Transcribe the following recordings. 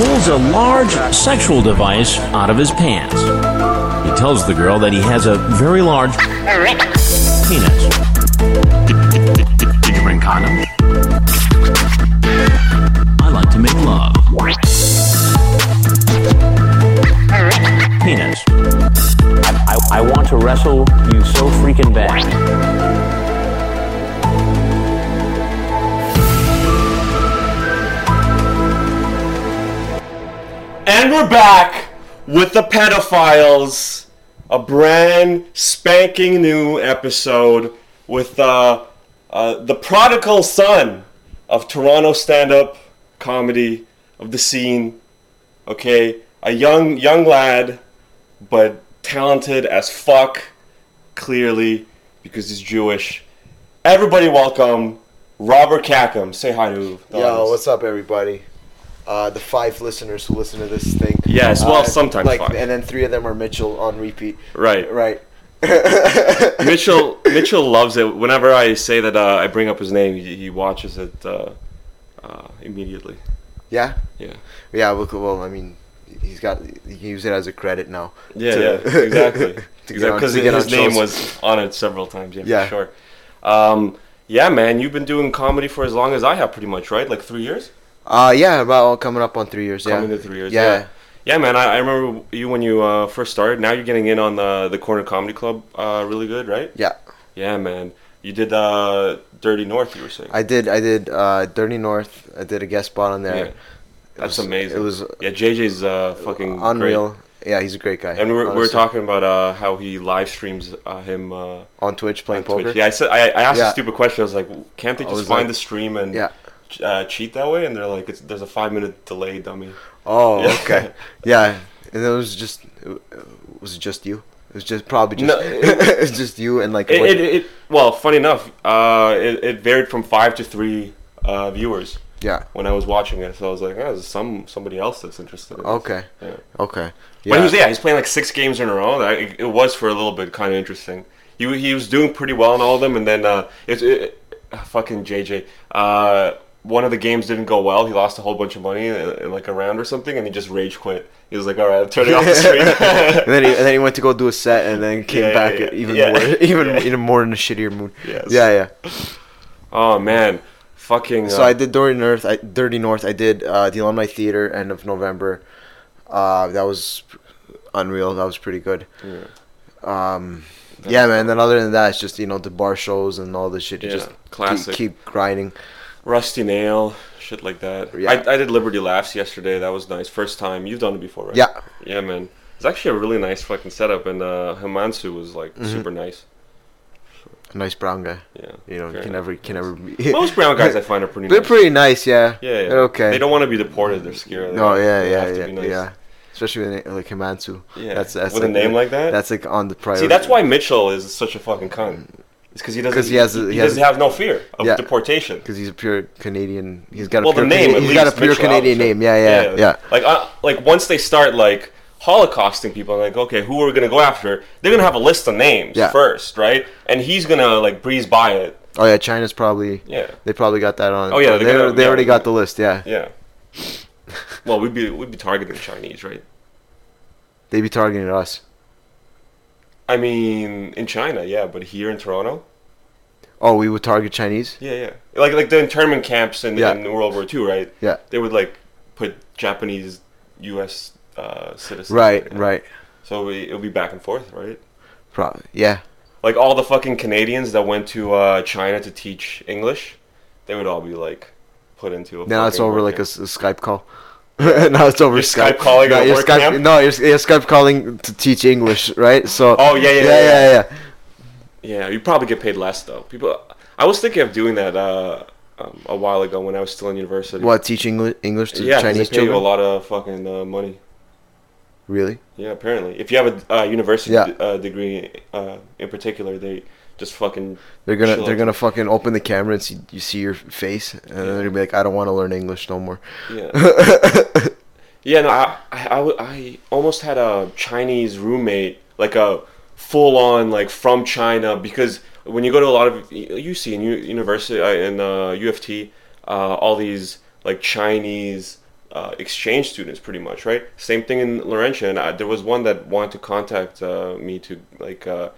pulls a large sexual device out of his pants. He tells the girl that he has a very large penis. Did you bring condoms? I like to make love. Penis. I, I, I want to wrestle you so freaking bad. And we're back with the pedophiles. A brand spanking new episode with uh, uh, the prodigal son of Toronto stand-up comedy of the scene. Okay, a young young lad, but talented as fuck. Clearly, because he's Jewish. Everybody, welcome Robert Khakham. Say hi to the Yo, audience. what's up, everybody? Uh, the five listeners who listen to this thing. Yes, well, Uh, sometimes like, five. and then three of them are Mitchell on repeat. Right. Right. Mitchell Mitchell loves it. Whenever I say that uh, I bring up his name, he, he watches it uh, uh, immediately. Yeah. Yeah. Yeah. Well, well, I mean, he's got he can use it as a credit now. Yeah, to- yeah, exactly. Because get his name was on it several times. Yeah, Yeah. for sure. Um, yeah, man, you've been doing comedy for as long as I have, pretty much, right? Like three years. Uh, yeah, about coming up on three years. Yeah. Coming to three years. Yeah. Yeah. Yeah, man. I, I remember you when you uh, first started. Now you're getting in on the the Corner Comedy Club. Uh, really good, right? Yeah. Yeah, man. You did uh, Dirty North. You were saying. I did. I did. Uh, Dirty North. I did a guest spot on there. Yeah. That's was- amazing. It was yeah. JJ's uh, fucking great. unreal. Yeah, he's a great guy. And we were, we were talking about uh, how he live streams uh, him uh, on Twitch playing on Twitch. poker. Yeah, I said I, I asked Yeah. a stupid question. I was like, can't they just find like- the stream and Yeah. Uh, cheat that way? And they're like, it's, there's a five minute delay, dummy. Oh, Yeah. okay. Yeah, and it was just it was it just you. It was just probably just No, it was just you and like It, it, it well, funny enough, uh, it, it varied from five to three uh, viewers yeah. when I was watching it. So I was like, oh, there's some somebody else that's interested. In. Okay. Yeah. Okay. But he was yeah, he's playing like six games in a row. That, it, it was for a little bit kind of interesting. He he was doing pretty well in all of them, and then uh, it's it, uh, fucking JJ. Uh, one of the games didn't go well. He lost a whole bunch of money in, in like a round or something, and he just rage quit. He was like, "All right, I'm turning off the stream." and then he and then he went to go do a set and then came Yeah, back yeah, yeah. even Yeah. more even Yeah. even more in a shittier mood. Yes. Yeah, yeah. oh man, fucking. So uh, I did Dirty North. I Dirty North. I did uh, the Alumni Theater end of November. Uh, that was unreal. That was pretty good. Um, yeah, man. Then other than that, it's just you know the bar shows and all the shit. You Yeah, just classic. Keep, keep grinding. Rusty Nail, shit like that. Yeah. I, I did Liberty Laughs yesterday. That was nice. First time. You've done it before, right? Yeah. Yeah, man. It's actually a really nice fucking setup, and uh, Himansu was like Mm-hmm. super nice. A nice brown guy. Yeah. You know, can never can never be. Most brown guys I find are pretty. They're nice. pretty nice, yeah. Yeah, yeah. They're okay. They don't want to be deported. They're scared. No, yeah, they yeah, yeah, be nice. yeah. Especially with like Himansu. Yeah. That's, that's With a name like that? That's like on the priority. See, that's why Mitchell is such a fucking cunt. It's because he doesn't. 'Cause he has a- he, he has doesn't a- have no fear of Yeah. deportation. Because he's a pure Canadian. He's got a Well, pure the name. Canadian, he's got a pure Mitchell Canadian name. Yeah, yeah, yeah. Like, uh, like once they start like holocausting people, like, okay, who are we gonna go after? They're gonna have a list of names Yeah. first, right? And he's gonna like breeze by it. Oh yeah, China's probably. Yeah. They probably got that on. Oh, yeah, they, they're gonna- they yeah. already got the list. Yeah, Yeah. well, we'd be we'd be targeting Chinese, right? They'd be targeting us. I mean, in China, yeah, but here in Toronto, Oh, we would target Chinese. yeah, yeah, like like the internment camps in, Yeah. in World War II, right? Yeah. They would like put Japanese, U.S. Uh, citizens. Right, right. So we, it'll be back and forth, right? Probably. Yeah. Like all the fucking Canadians that went to uh, China to teach English, they would all be like put into a. Now it's over like a, a Skype call. now it's over Skype. Skype calling no, work Skype, camp? No, Skype calling to teach English, right? So. Oh, yeah, yeah, yeah, yeah, yeah. yeah. Yeah, you probably get paid less though. People, I was thinking of doing that uh, um, a while ago when I was still in university. What teach English English to Yeah, Chinese they pay you a lot of fucking uh, money. Really? Yeah, apparently, if you have a uh, university Yeah. d- uh, degree uh, in particular, they just fucking They're gonna they're gonna fucking open the camera and see you see your face, and then they're gonna be like, I don't want to learn English no more. Yeah. yeah, no, I, I, I I almost had a Chinese roommate, like a full on, like from China, because when you go to a lot of, you see in u- university, uh, in uh, UFT, uh, all these like Chinese uh, exchange students, pretty much, right? Same thing in Laurentian. I, there was one that wanted to contact uh, me to like uh,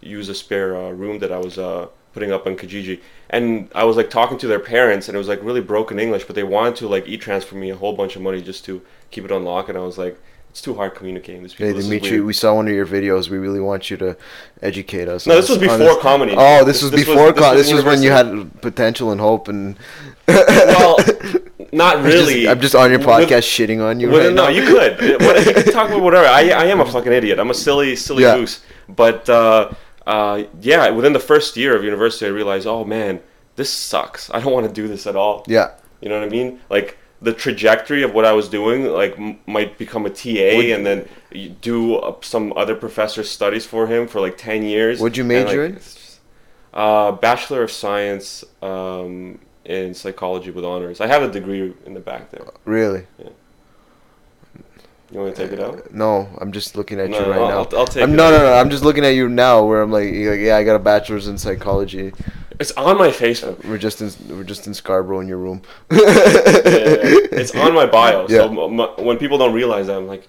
use a spare uh, room that I was uh, putting up on Kijiji, and I was like talking to their parents, and it was like really broken English, but they wanted to like e-transfer me a whole bunch of money just to keep it on lock, and I was like. It's too hard communicating with these people. Hey This Dimitri, weird." we saw one of your videos. We really want you to educate us. No, on this was before comedy. Oh, this, This- was this before. this was This was when you had potential and hope, and well, not I'm just- really. I'm just on your With- podcast shitting on you Well, right no, now. you could. You could talk about whatever. I, I am a fucking idiot. I'm a silly, silly Yeah. goose. But uh, uh, yeah, within the first year of university, I realized, oh man, this sucks. I don't want to do this at all. Yeah. You know what I mean? Like the trajectory of what I was doing, like m- might become a TA, Would- and then do uh, some other professor's studies for him for like ten years. What'd you and, major like, in? Uh, Bachelor of Science um, in psychology with honors. I have a degree in the back there. Really? You want to take it out? No, I'm just looking at No, you right I'll- now. I'll take I'm, it. no, no, no. I'm just looking at you now, where I'm like, like, yeah, I got a bachelor's in psychology. It's on my Facebook. We're just in, we're just in Scarborough in your room. it's on my bio. Yeah. So m- m- when people don't realize that, I'm like,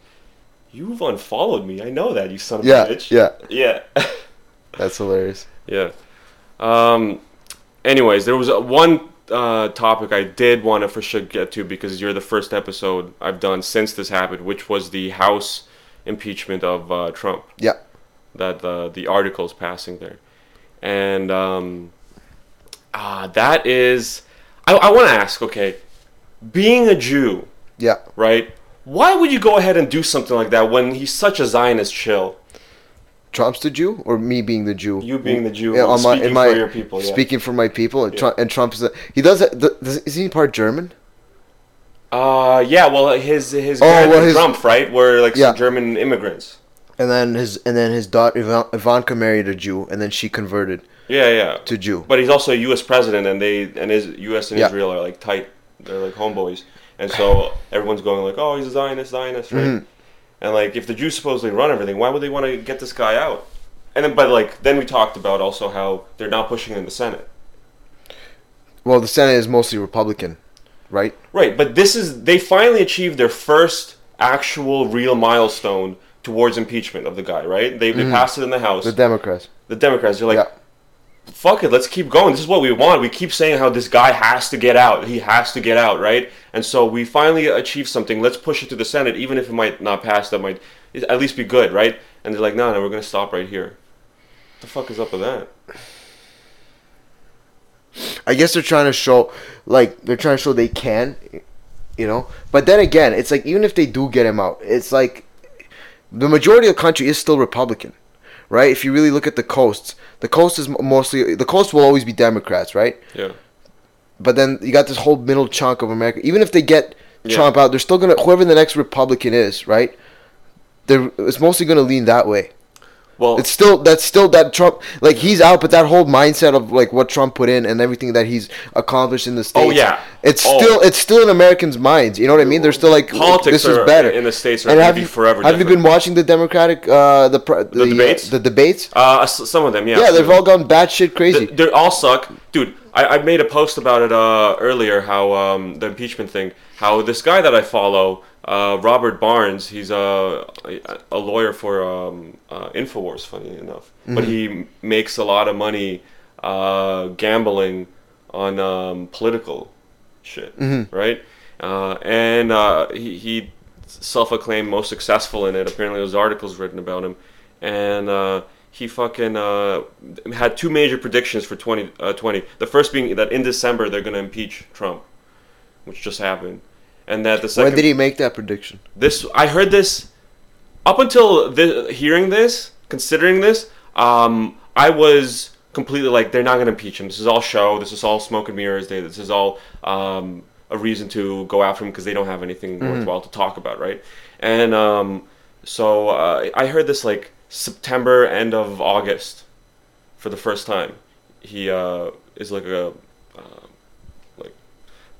you've unfollowed me. I know that, you son of Yeah, a bitch. yeah. Yeah. That's hilarious. yeah. Um, anyways, there was a, one uh, topic I did want to for sure get to because you're the first episode I've done since this happened, which was the House impeachment of uh, Trump. Yeah. That uh, the articles passing there, and um, uh, that is, I, I want to ask. Okay, being a Jew, Yeah. right? Why would you go ahead and do something like that when he's such a Zionist chill? Trump's the Jew, or me being the Jew? You being the Jew, Yeah, on my, speaking in my, for your people. Yeah. Speaking for my people, and, Yeah. Trump, and Trump's the, he does, it- the, does is he part German? Uh, yeah. Well, his his Oh, well, his- Trump, right? Were like Yeah. some German immigrants. And then his and then his daughter Ivan- Ivanka married a Jew, and then she converted Yeah, yeah. to Jew. But he's also a U.S. president, and they and his U.S. and Yeah. Israel are like tight. They're like homeboys, and so everyone's going like, "Oh, he's a Zionist, Zionist," right? Mhm. And like, if the Jews supposedly run everything, why would they want to get this guy out? And then, but like, then we talked about also how they're not pushing in the Senate, Well, the Senate is mostly Republican, right? right? But this is they finally achieved their first actual real milestone towards impeachment of the guy, right? They, they passed it in the House. Mm-hmm. The Democrats. the Democrats, they're like, yeah. Fuck it, let's keep going. This is what we want. We keep saying how this guy has to get out. He has to get out, right? And so we finally achieve something. Let's push it to the Senate, even if it might not pass. That might at least be good, right? And they're like, no, no, we're gonna stop right here. What the fuck is up with that? I guess they're trying to show, like, they're trying to show they can, you know. But then again, it's like even if they do get him out, it's like the majority of the country is still Republican, right? If you really look at the coasts, the coast is mostly the coast will always be Democrats, right? Yeah. But then you got this whole middle chunk of America. Even if they get Yeah. Trump out, they're still gonna whoever the next Republican is, right? They're it's mostly gonna lean that way. Well, It's still that's still that Trump like he's out, but that whole mindset of like what Trump put in and everything that he's accomplished in the states. Oh, yeah. it's Oh. still it's still in Americans' minds. You know what I mean? They're still like Politics This is better in the States And have you forever Have you been watching the Democratic uh the the, debates? uh, the debates? uh, some of them, yeah. Yeah, they've all gone batshit crazy. They all suck, dude. I, I made a post about it uh, earlier. How um, the impeachment thing. How this guy that I follow, uh, Robert Barnes, he's a a lawyer for um, uh, Infowars. Funny enough, but he makes a lot of money uh, gambling on um, political shit, right? Uh, and uh, he, he self-acclaimed most successful in it. Apparently, there's articles written about him, and uh, he fucking uh, had two major predictions for 2020. the first being that in December they're going to impeach Trump, which just happened, and that the second when did he make that prediction? this I heard this up until the, hearing this, considering this, um, I was completely like they're not going to impeach him. This is all show. This is all smoke and mirrors. They, this is all um, a reason to go after him because they don't have anything worthwhile to talk about, right? And um, so uh, I heard this like September, end of August, for the first time. He uh, is like a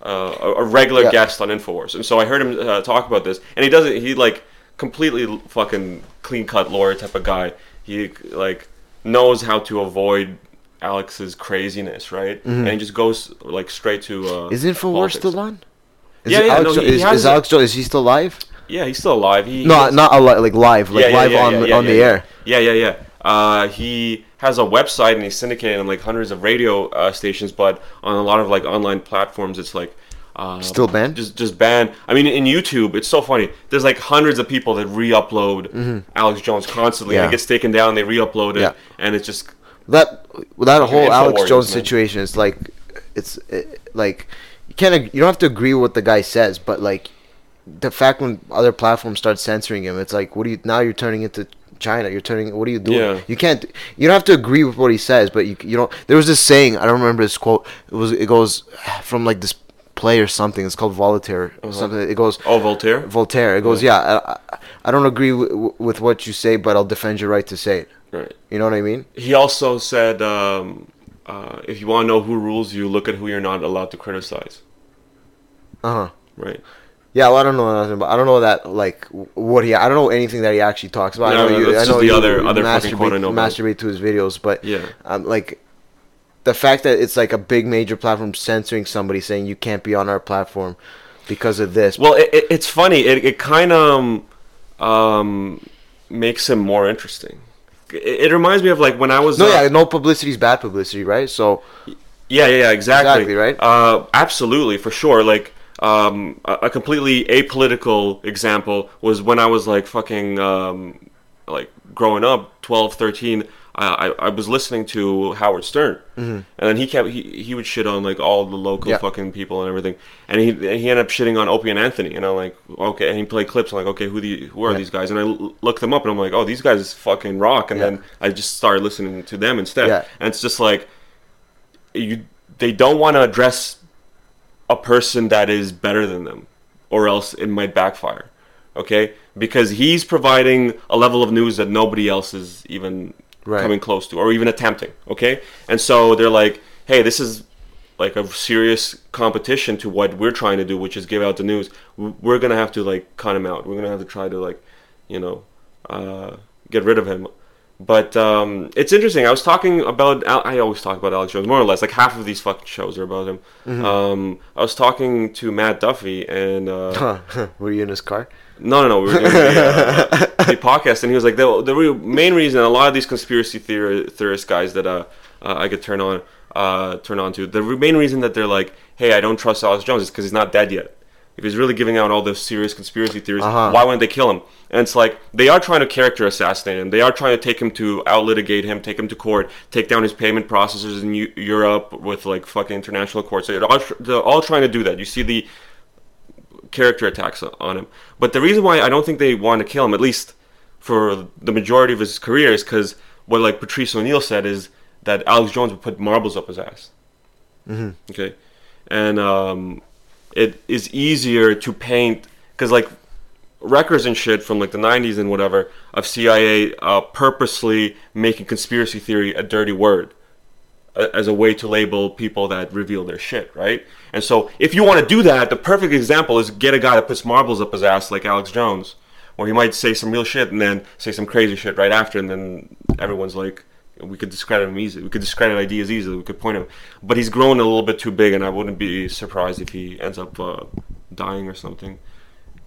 uh, a, a regular Yeah. guest on Infowars, and so I heard him uh, talk about this, and he doesn't. He like completely fucking clean cut lawyer type of guy. He like knows how to avoid Alex's craziness, right? And he just goes like straight to. Uh, Is Infowars politics. still on? Is Yeah, yeah, Alex, no, he is, has is Alex Jones? Is he still live? Yeah, he's still alive. He No, he- not ali- like live, like Yeah, yeah, live on yeah, the yeah, on the air. Yeah, yeah, yeah. Uh, he has a website and he's syndicated on like hundreds of radio uh, stations, but on a lot of like online platforms, it's like uh, Still banned? Just just banned. I mean, in YouTube, it's so funny. There's like hundreds of people that re-upload Alex Jones constantly. and Mm-hmm. Yeah. it gets taken down, they re-upload it, Yeah. and it's just That that whole Alex warriors, Jones man. situation is like, it's it, like you can't you don't have to agree with what the guy says, but like the fact when other platforms start censoring him, it's like what do you now you're turning into China. You're turning. What are you doing? Yeah. You can't. You don't have to agree with what he says, but you you don't. There was this saying. I don't remember this quote. It was. It goes from like this play or something. It's called Voltaire. or Something. It goes. oh Voltaire. Voltaire. It goes. Yeah. I, I- I don't agree w- with what you say, but I'll defend your right to say it. Right. You know what I mean? He also said, um, uh, if you want to know who rules you, look at who you're not allowed to criticize. Uh huh. Right. Yeah, well, I don't know nothing about. I don't know that like what he. I don't know anything that he actually talks about. No, I know no, you. I know the you other- other fucking quote I know masturbate to his videos, but Yeah. um, like the fact that it's like a big major platform censoring somebody saying you can't be on our platform because of this. Well, it, it, it's funny. It, it kind of um, makes him more interesting. It, it reminds me of like when I was no, uh, yeah, no publicity is bad publicity, right? So Yeah, yeah, yeah, exactly. Exactly, right? Uh, absolutely, for sure. Like, um, a, completely apolitical example was when I was like fucking, um, like growing up, 12, 13, I, I, was listening to Howard Stern, and then he kept he, he would shit on like all the local Mm-hmm. Yeah. fucking people and everything, and he he ended up shitting on Opie and Anthony, and I'm like, okay, and he played clips, I'm like, okay, who the who are Yeah. these guys? And I l- looked them up, and I'm like, oh, these guys fucking rock, and Yeah. then I just started listening to them instead, and it's just like you they don't want to address a person that is better than them or else it might backfire okay? Because he's providing a level of news that nobody else is even Right. coming close to or even attempting okay? And so they're like hey this is like a serious competition to what we're trying to do which is give out the news. We're gonna have to like cut him out. We're gonna have to try to like you know uh, get rid of him but um, it's interesting. I was talking about. I always talk about Alex Jones, more or less. Like half of these fucking shows are about him. Mm-hmm. Um, I was talking to Matt Duffy, and uh, were you in his car? no, no, no, we were doing the, uh, the podcast, and he was like, the, the real main reason a lot of these conspiracy theory, theorist guys that uh, uh, I could turn on, uh, turn on to, the main reason that they're like, hey, I don't trust Alex Jones is because he's not dead yet. If he's really giving out all those serious conspiracy theories, Uh-huh. why wouldn't they kill him? And it's like they are trying to character assassinate him. They are trying to take him to out litigate him, take him to court, take down his payment processors in Eu- Europe with like fucking international courts. They're all, they're all trying to do that. You see the character attacks on him. But the reason why I don't think they want to kill him, at least for the majority of his career, is because what like Patrice O'Neal said is that Alex Jones would put marbles up his ass. Mm-hmm. Okay, and um, it is easier to paint because like records and shit from like the 90s and whatever of CIA uh, purposely making conspiracy theory a dirty word as a way to label people that reveal their shit, right? And so if you want to do that, the perfect example is get a guy that puts marbles up his ass like Alex Jones, where he might say some real shit and then say some crazy shit right after, and then everyone's like, we could discredit him easily. We could discredit ideas easily. We could point him, but he's grown a little bit too big, and I wouldn't be surprised if he ends up uh, dying or something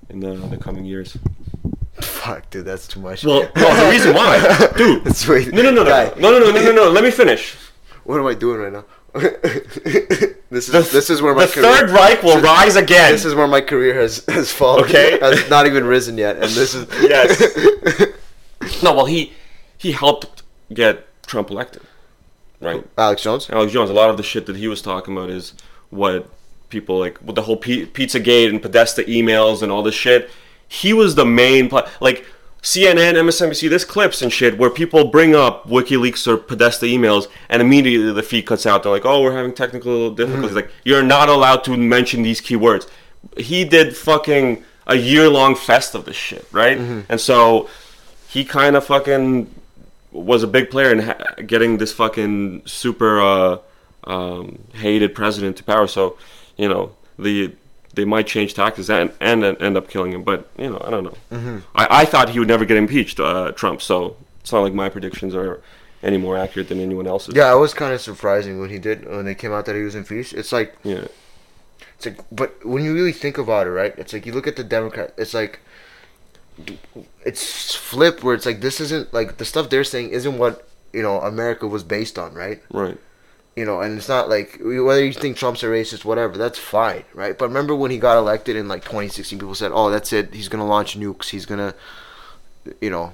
in the, the coming years. Fuck, dude, that's too much. Well, no, the reason why, dude. That's way- No, no, no, no, no, no, no, no, no, no. Let me finish. What am I doing right now? this is this is where my the career, Third Reich will rise again. This is where my career has has fallen. Okay. has not even risen yet, and this is Yes. no, well, he he helped get Trump elected, right? Alex Jones. Alex Jones. A lot of the shit that he was talking about is what people like with the whole P- Pizzagate and Podesta emails and all this shit. He was the main pla- like CNN, MSNBC. There's clips and shit where people bring up WikiLeaks or Podesta emails, and immediately the feed cuts out. They're like, "Oh, we're having technical difficulties." Hmm. Like, you're not allowed to mention these keywords. He did fucking a year long fest of this shit, right? Mm-hmm. And so he kind of fucking was a big player in ha- getting this fucking super uh, um, hated president to power. So, you know, the they might change tactics and and end up killing him. But you know, I don't know. I, I thought he would never get impeached, uh, Trump. So it's not like my predictions are any more accurate than anyone else's. Yeah, it was kind of surprising when he did when they came out that he was impeached. It's like yeah, It's like, but when you really think about it, right? It's like you look at the Democrat. It's like it's flipped where it's like this isn't like the stuff they're saying isn't what you know America was based on, right? Right. You know, and it's not like whether you think Trump's a racist, whatever. That's fine, right? But remember when he got elected in like 2016, people said, "Oh, that's it. He's gonna launch nukes. He's gonna, you know."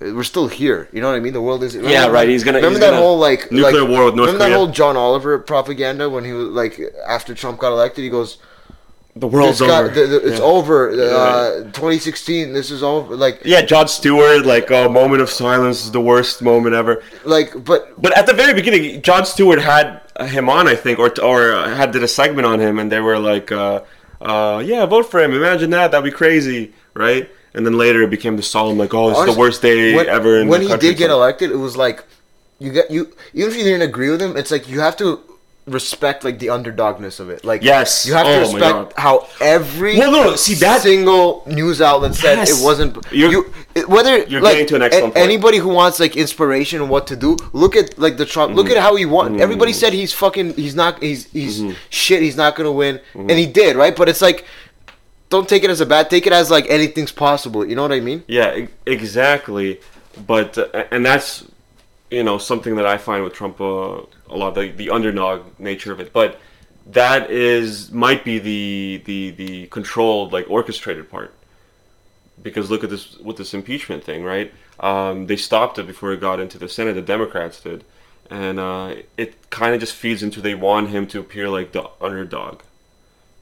We're still here. You know what I mean? The world is. Yeah, right, he's gonna- Remember he's that gonna- whole like Nuclear like- war with North Remember that whole John Oliver propaganda when he was like after Trump got elected, he goes, The world's "This guy- over. the- the- it's yeah. over. Uh, right. 2016. This is over." Like, Yeah, Jon Stewart, like a moment of silence is the worst moment ever. like, but But at the very beginning, Jon Stewart had him on, I think, or or uh, had did a segment on him, and they were like, uh, uh, "Yeah, vote for him. Imagine that. That'd be crazy, right?" And then later it became the solemn, like, "Oh, is the worst day when, ever." In the world. when he did get elected, it was like you get you even if you didn't agree with him, it's like you have to respect like the underdogness of it. Like Yes. you have Oh to respect how every Well, no, see, that- single news outlet said Yes. it wasn't. You're- you whether you're like, getting to an excellent a- point. Anybody who wants like inspiration on what to do, look at like the Trump. Look at Mm-hmm. how he won. Everybody said he's fucking. He's not. He's he's Mm-hmm. shit. He's not gonna win, and he did right. But it's like. Don't take it as a bad. Take it as like anything's possible. You know what I mean? Yeah, exactly. But uh, and that's you know something that I find with Trump uh, a lot the the underdog nature of it. But that is might be the the the controlled like orchestrated part. Because look at this with this impeachment thing, right? Um, they stopped it before it got into the Senate. The Democrats did, and uh, it kind of just feeds into they want him to appear like the underdog,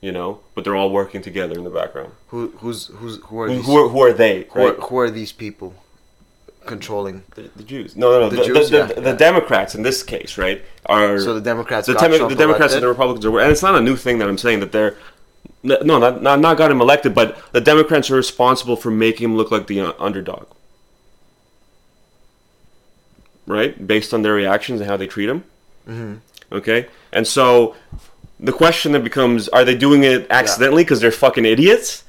you know. But they're all working together in the background. Who who's who's who are Who, these? who, are, who are they? Who are, who are these people controlling? The, the Jews. No, no, no. The The, Jews, the, yeah, the, yeah. Democrats in this case, right, are So the Democrats the, got Demo- Trump the Democrats and the Republicans are, and it's not a new thing that I'm saying that they're no, not not, not got him elected, but the Democrats are responsible for making him look like the uh, underdog, right, based on their reactions and how they treat him. Mm-hmm. Okay, and so the question then becomes: Are they doing it accidentally because they're fucking idiots?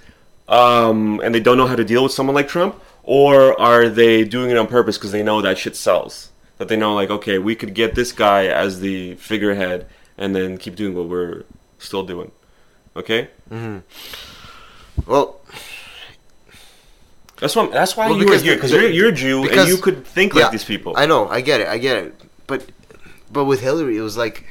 um, and they don't know how to deal with someone like Trump, or are they doing it on purpose because they know that shit sells? That they know, like, okay, we could get this guy as the figurehead, and then keep doing what we're still doing. Okay, Well, that's why. That's why Well, you because are here because you're, you're a Jew and you could think yeah, like these people. I know, I get it, I get it. But but with Hillary, it was like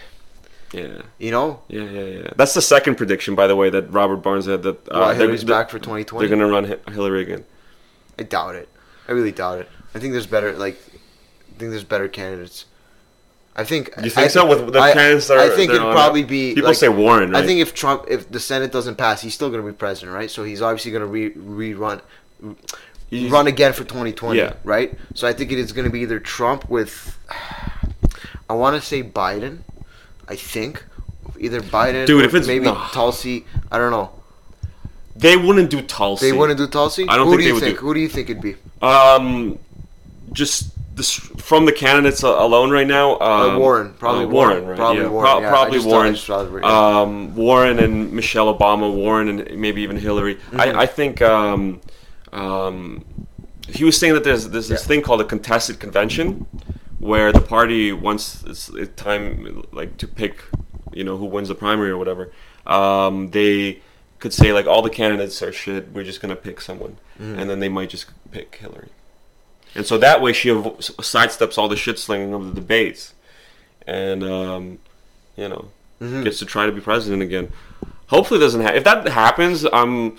yeah, you know, yeah, yeah, yeah. That's the second prediction, by the way, that Robert Barnes had. That uh, well, they're- Hillary's back for 2020. They're gonna run Hillary again. I doubt it. I really doubt it. I think there's better like I think there's better candidates. I think You think I, so? With the I, candidates that I think it'd probably be People like- say Warren. Right? I think if Trump, if the Senate doesn't pass, he's still going to be president, right? So he's obviously going to re rerun, He's- run again for 2020, Yeah. right? So I think it is going to be either Trump with, I want to say Biden, I think, either Biden, Dude, if it's- maybe no. Tulsi, I don't know. They wouldn't do Tulsi. They wouldn't do Tulsi. I don't Who think do they you would think? do- Who do you think it'd be? Um, just this from the candidates alone right now. Um, Uh, Warren, probably uh, Warren, Warren, right? probably yeah. Warren, Pro- yeah, probably Warren. yeah. Um, Warren and Michelle Obama, Warren and maybe even Hillary. Mm-hmm. I, I think um, um, he was saying that there's there's this thing called a contested convention, where the party once it's, it's time like to pick, you know, who wins the primary or whatever. Um, they could say like all the candidates are shit. We're just gonna pick someone, Mm-hmm. and then they might just pick Hillary. And so that way she avo- sidesteps all the shit slinging of the debates, and um, you know Mm-hmm. gets to try to be president again. Hopefully, it doesn't happen. If that happens, I'm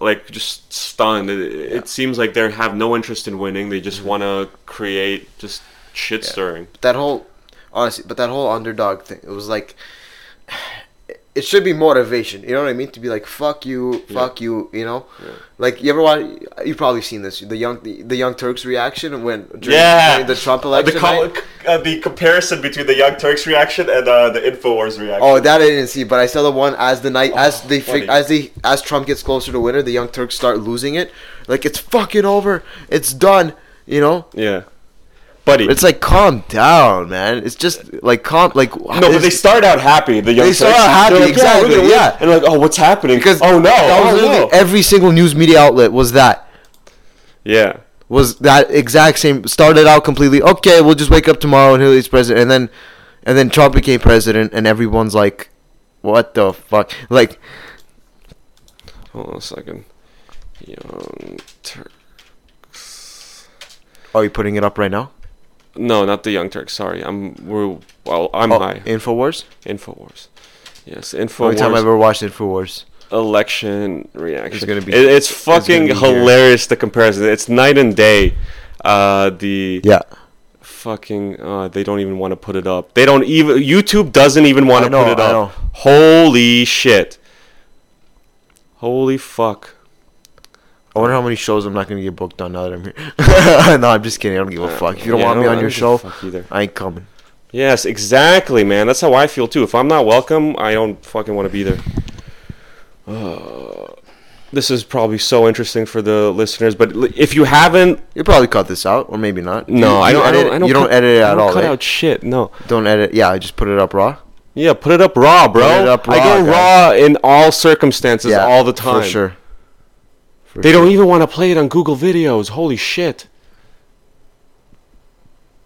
like just stunned. It, it seems like they have no interest in winning. They Mm-hmm. just want to create just shit stirring. that whole honestly but that whole underdog thing it was like it should be motivation you know what i mean to be like fuck you fuck you you know like you ever watch you've probably seen this the young the, the young turks reaction when during, during the trump election the, col- right? uh, the comparison between the Young Turks reaction and uh, the Infowars reaction. Oh, that I didn't see, but I saw the one as the night as they fig- Oh, as they as Trump gets closer to winner, the Young Turks start losing it. Like it's fucking over, it's done. You know, yeah, buddy. it's like calm down, man. It's just like calm, like no, but they start out happy. The young They start out happy, like, exactly, we're yeah. and like, oh, what's happening? because oh no, that was oh no. every single news media outlet was that yeah, was that exact same. Started out completely okay. We'll just wake up tomorrow and Hillary's president, and then and then Trump became president, and everyone's like, "What the fuck?" Like Hold on a second. Young Turk. Are you putting it up right now? No, not the Young Turks. Sorry, I'm we're well. I'm Oh, high. Infowars. Infowars. Yes, Infowars. Only time I ever watched Infowars. election reaction. It's gonna be- It- it's it's fucking gonna be here. hilarious. The comparison. It's night and day. Uh, the Yeah. fucking uh, they don't even want to put it up. They don't even. YouTube doesn't even want to put it I up. know. Holy shit. Holy fuck. I wonder how many shows I'm not gonna get booked on now that I'm here. no, I'm just kidding. I don't give a fuck. If you don't Yeah, want me on your show. I ain't coming. Yes, exactly, man. That's how I feel too. If I'm not welcome, I don't fucking want to be there. Uh, this is probably so interesting for the listeners, but if you haven't, You probably cut this out, or maybe not. no, You- I don't. I edit- don't. I don't you don't cut- edit it I at don't all. Cut right? out shit. No. Don't edit. Yeah, I just put it up raw. Yeah, put it up raw, bro. Put it up I raw, go raw in all circumstances, yeah, all the time. for sure. They sure. don't even want to play it on Google Videos. Holy shit.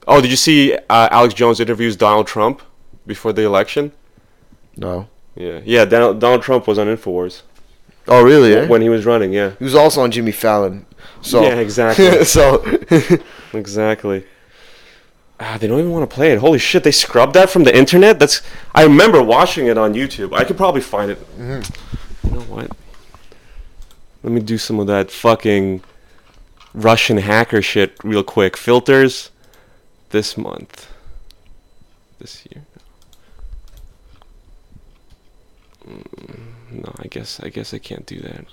Oh, did you see uh, Alex Jones interviews Donald Trump before the election? No. Yeah, yeah. Donald, Donald Trump was on Infowars Oh, really? eh? when he was running. Yeah, He was also on Jimmy Fallon. So yeah, exactly, so exactly. Ah, they don't even want to play it. Holy shit, they scrubbed that from the internet. That's. I remember watching it on YouTube. I could probably find it. You know what? Let me do some of that fucking Russian hacker shit real quick. Filters this month. This year. Mm, No, I guess I guess I can't do that.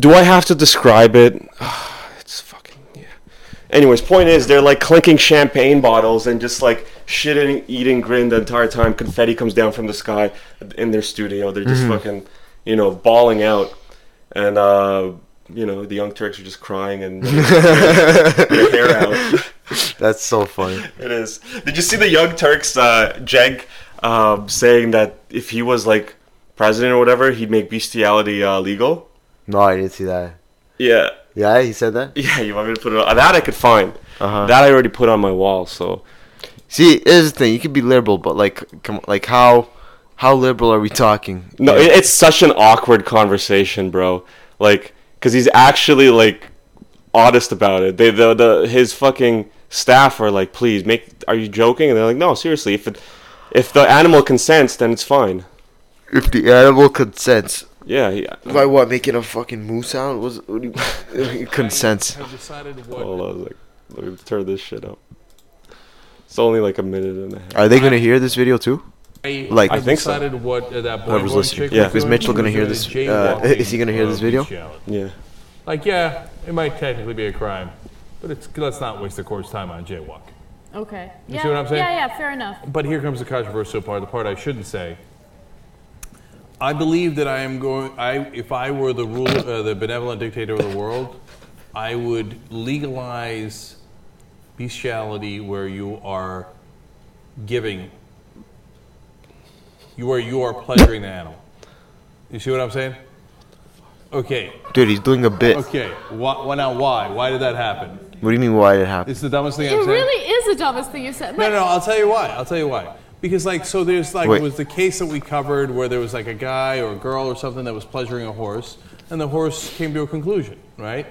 Do I have to describe it? it's fucking yeah. Anyways, point is they're like clinking champagne bottles and just like shitting, eating, grin the entire time. Confetti comes down from the sky in their studio. They're just fucking, you know, bawling out, and uh, you know the Young Turks are just crying and their hair out. that's so funny. It is. Did you see the Young Turks, uh, Cenk, um, saying that if he was like president or whatever, he'd make bestiality uh, legal? No, I didn't see that. Yeah. Yeah, he said that. Yeah, you want me to put it on? That I could find. Uh-huh. That I already put on my wall, so. See, here's the thing. You could be liberal, but like, come, like how, how liberal are we talking? No, Yeah. it's such an awkward conversation, bro. Like, because he's actually, like, honest about it. They, the, the, his fucking staff are like, please, make, are you joking? And they're like, no, seriously, if it, if the animal consents, then it's fine. if the animal consents. Yeah, he, By what? Making a fucking moo sound? Was what do you, consents? have decided what hold on, like, let me turn this shit up. It's only like a minute and a half. Are they gonna hear this video too? I, Like- I I think so. what uh, that boy Whoever's boy listening. chick Yeah. was Is. Mitchell gonna hear this- doing uh, is he gonna hear this video? Yeah. Like, yeah, it might technically be a crime, but it's let's not waste the court's time on jaywalk. Okay. You yeah, see what I'm saying? Yeah, yeah, fair enough. But here comes the controversial part, the part I shouldn't say. I believe that I am going. I, if I were the rule, uh, the benevolent dictator of the world, I would legalize bestiality where you are giving, you where you are pleasuring the animal. You see what I'm saying? Okay, Dude, he's doing a bit. okay. Why, why now? Why? Why did that happen? What do you mean? Why did it happen? It's the dumbest thing It I've said. really is the dumbest thing you said. No, But no, I'll tell you why. I'll tell you why. Because like, so there's like Wait. was the case that we covered where there was like a guy or a girl or something that was pleasuring a horse, and the horse came to a conclusion, right?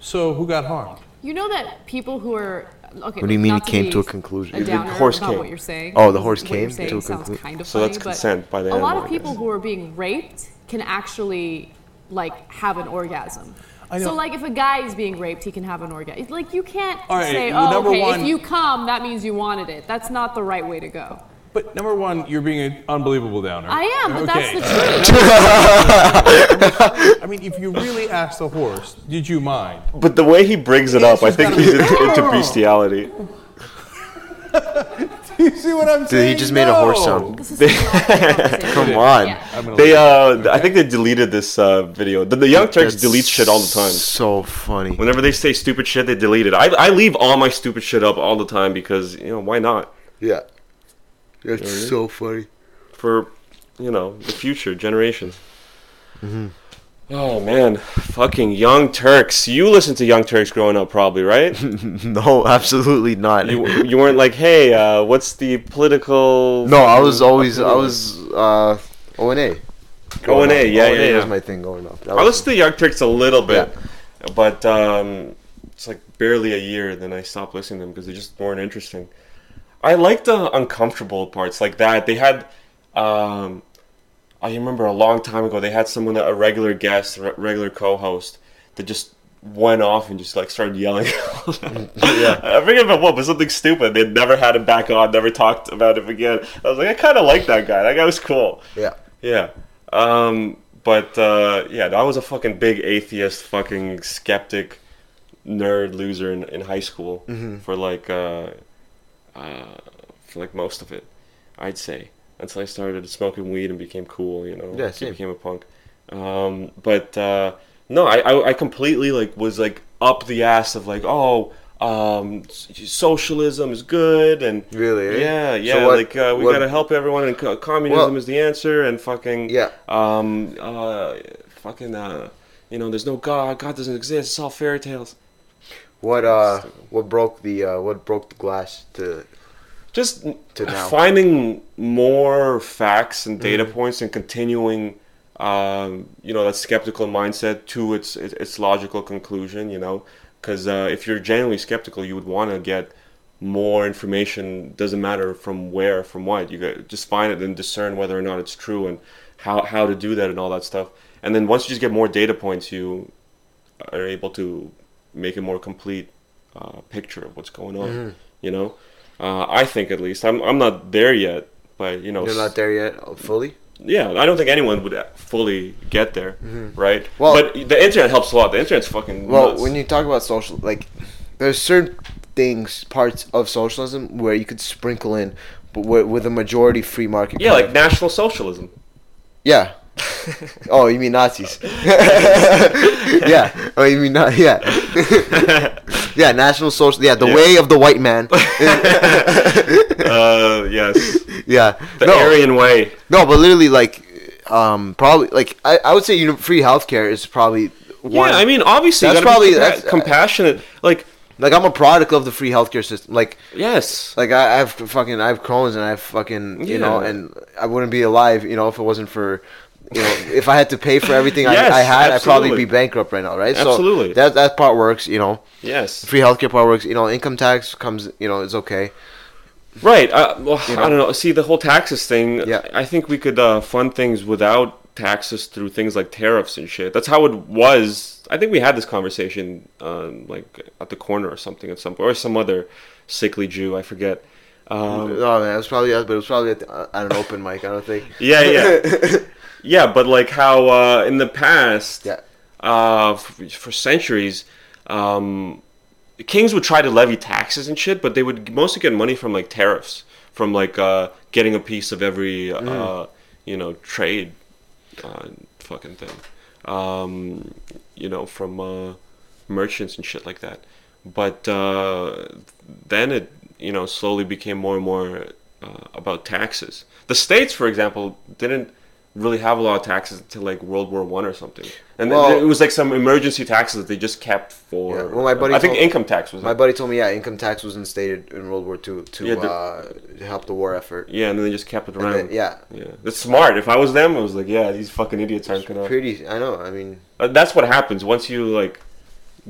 So who got harmed? you know that people who are okay. What do you mean not it came to a conclusion? A The horse about came. what you're saying. Oh, the horse came to a conclusion. kind of So funny, that's consent by the A lot of people who are being raped can actually like have an orgasm. I know. So like if a guy is being raped, he can have an orgasm. Like you can't All right, say, well, oh, number okay, one- if you come, that means you wanted it. That's not the right way to go. But number one, you're being an unbelievable downer. I am, but Okay. that's the truth. I mean, if you really ask the horse, did you mind? But the way he brings it up, I think he's into, into bestiality. You see what I'm Dude, saying? he just made a horse sound. This is an awful conversation. Come on. Yeah. I'm They, leave. uh, I think they deleted this uh, video. The, the Young Turks That's delete shit all the time. So funny. Whenever they say stupid shit, they delete it. I, I leave all my stupid shit up all the time because, you know, why not? Yeah. It's so funny. For, you know, the future generations. Oh man, fucking Young Turks. You listened to Young Turks growing up, probably, right? no, absolutely not. you, you weren't like, hey, uh, what's the political? no, I was always I was uh, O and A. O and A, yeah, O&A yeah, yeah. was my thing going up. That I was- listened to Young Turks a little bit, but um, it's like barely a year. Then I stopped listening to them because they just weren't interesting. I like the uncomfortable parts like that. They had, um, I remember a long time ago they had someone a regular guest, a regular co-host that just went off and just like started yelling. yeah, I forget about what, but something stupid. They never had him back on, never talked about him again. I was like, I kind of like that guy. That guy was cool. yeah. Yeah. Um, but uh, yeah, I was a fucking big atheist, fucking skeptic, nerd loser in, in high school for like uh, uh, for like most of it, I'd say until I started smoking weed and became cool. You know, Yeah, same. became a punk. Um, but uh, no, I, I I completely like was like up the ass of like oh. Um, socialism is good, and Really, eh? yeah, So yeah. what- like uh, we what- gotta help everyone, and co- communism Well- is the answer, and fucking Yeah. um, uh, fucking, uh, you know, there's no God. God doesn't exist. It's all fairy tales. What uh what broke the uh what broke the glass to Just To now. finding more facts and data Mm-hmm. points and continuing, um, you know, that skeptical mindset to its its, its logical conclusion. You know, because uh, if you're genuinely skeptical, you would want to get more information. Doesn't matter from where, from what. You got just find it and discern whether or not it's true and how how to do that and all that stuff. And then once you just get more data points, you are able to make a more complete uh, picture of what's going on. Mm-hmm. You know, uh, I think at least I'm I'm not there yet, but you know, you're not there yet uh, fully? yeah, I don't think anyone would fully get there, right? Mm-hmm. Well- but the internet helps a lot. The internet's fucking Well, nuts. when you talk about social, like, there's certain things, parts of socialism where you could sprinkle in, but with, with a majority free market. yeah, like national socialism. yeah. oh, you mean Nazis? yeah. Oh, you mean not? Yeah. yeah, national social. Yeah, the Yeah. way of the white man. uh, yes, yeah. the no, Aryan way. no, but literally, like, um, probably, like, I, I would say, you know, free healthcare is probably one. Yeah, I mean, obviously, That's probably- compa- that's- compassionate. Like, like, I'm a product of the free healthcare system. Like, yes, Like I, I have fucking I have Crohn's and I have fucking you know and I wouldn't be alive you know if it wasn't for you know if I had to pay for everything Yes, I, I had I'd probably be bankrupt right now right Absolutely. so that that part works you know yes. free healthcare part works you know income tax comes you know it's okay Right. Uh, well, You know? I don't know. See, the whole taxes thing. Yeah. I think we could uh, fund things without taxes through things like tariffs and shit. That's how it was. I think we had this conversation, um, like at the corner or something at some point, or some other sickly Jew. I forget. Um, oh man it was probably us but it was probably at, the, at an open mic I don't think yeah, yeah, yeah. But like how uh, in the past, yeah uh, for, for centuries, um, kings would try to levy taxes and shit, but they would mostly get money from like tariffs, from like uh, getting a piece of every uh, you know trade uh, fucking thing, um, you know, from uh, merchants and shit like that. But uh, then it you know slowly became more and more uh, about taxes. The states, for example, didn't really have a lot of taxes until like World War One or something, and Well- it was like some emergency taxes that they just kept for. Yeah, well, my buddy I think income tax was. my buddy told me yeah income tax was instated in World War Two to Yeah, the- uh, help the war effort yeah, and then they just kept it around. then- yeah yeah, that's smart. If I was them, I was like, yeah, these fucking idiots aren't gonna. pretty I know I mean Uh, That's what happens once you like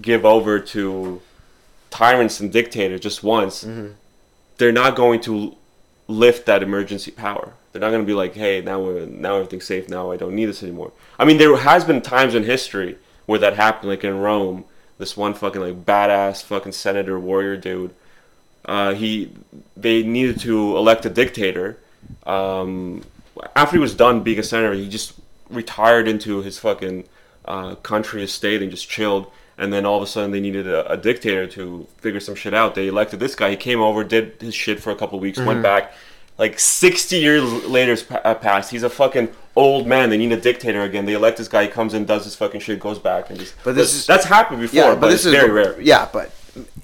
give over to tyrants and dictators just once. Mm-hmm. They're not going to lift that emergency power. They're not going to be like, "Hey, now we're now everything's safe. Now I don't need this anymore." I mean, there has been times in history where that happened, like in Rome. This one fucking like badass fucking senator warrior dude. Uh, he they needed to elect a dictator. Um, after he was done being a senator, he just retired into his fucking uh, country estate and just chilled. And then all of a sudden, they needed a, a dictator to figure some shit out. They elected this guy. He came over, did his shit for a couple weeks, Mm-hmm. went back. Like 60 years later uh, passed. He's a fucking old man. They need a dictator again. They elect this guy. He comes in, does his fucking shit, goes back, and just. But this is- that's happened before. Yeah, but, this it's is very rare. Yeah, but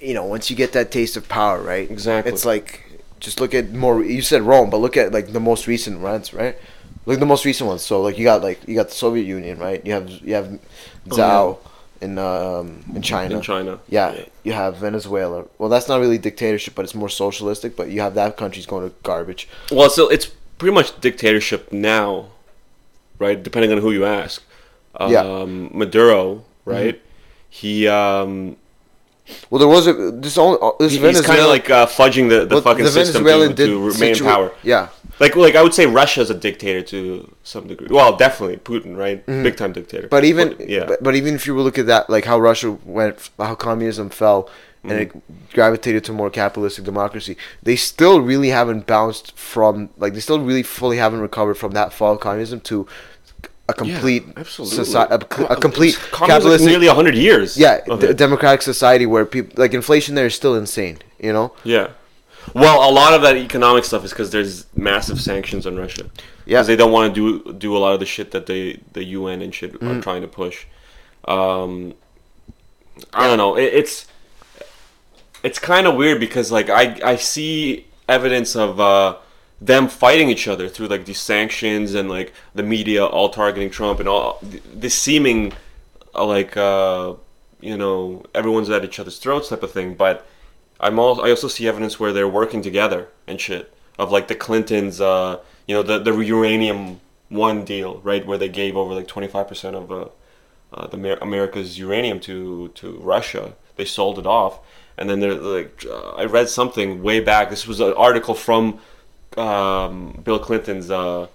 you know, once you get that taste of power, right? Exactly. It's like just look at more. You said Rome, but look at like the most recent ones, right? Like the most recent ones. So like you got like you got the Soviet Union, right? You have you have Zhao in um in China. In China. Yeah, Yeah. you have Venezuela. Well, that's not really dictatorship, but it's more socialistic. But you have that country's going to garbage. Well, so it's pretty much dictatorship now, right? Depending on who you ask. Um, Yeah. Mm-hmm. Maduro, right? He um, Well, there was a this only uh, this he- he's kind of like uh, fudging the, the well, fucking system to, to remain in situa- power. Yeah, Like like I would say Russia's a dictator to some degree. Well, definitely Putin, right? Big time dictator. Mm-hmm. but even yeah, but, but even if you look at that, like how Russia went, how communism fell, and it gravitated to more capitalistic democracy, they still really haven't bounced from like they still really fully haven't recovered from that fall of communism to a complete absolutely. society, a, a complete is capitalistic, nearly hundred years. yeah, d- democratic society where people like inflation there is still insane. You know, Yeah. Well, a lot of that economic stuff is because there's massive sanctions on Russia. Yeah. Because they don't want to do do a lot of the shit that they the UN and shit Mm-hmm. are trying to push. Um, I don't know. It, it's it's kind of weird because like I I see evidence of uh, them fighting each other through like these sanctions and like the media all targeting Trump and all this seeming uh, like uh, you know everyone's at each other's throats type of thing. But I'm all I also see evidence where they're working together and shit of like the Clintons, uh, you know the the uranium one deal right where they gave over like 25 percent of uh, uh, the Amer- America's uranium to to Russia. They sold it off, and then they're like, uh, I read something way back. This was an article from um, Bill Clinton's uh,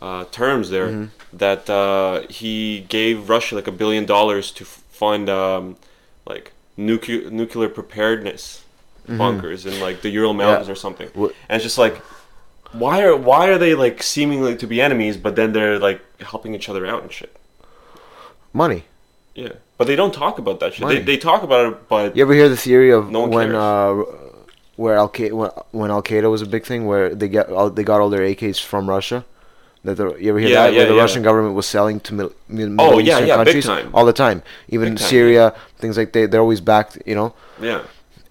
uh, terms there that uh, he gave Russia like a billion dollars to f- fund um, like nuclear nuclear preparedness bunkers in like the Ural Mountains or something. And it's just like. Why are why are they like seemingly to be enemies, but then they're like helping each other out and shit? money. Yeah, but they don't talk about that shit. They, Money. they talk about it, but You ever hear the theory of No one when uh, where Al Qaeda when, when Al Qaeda was a big thing, where they get all, they got all their AKs from Russia? That the, you ever hear Yeah, that? yeah, where the yeah. Russian government was selling to mil, mil, Middle Oh, yeah, Eastern yeah, big countries time. all the time, even Big time, Syria, things like they they're always backed, you know. yeah.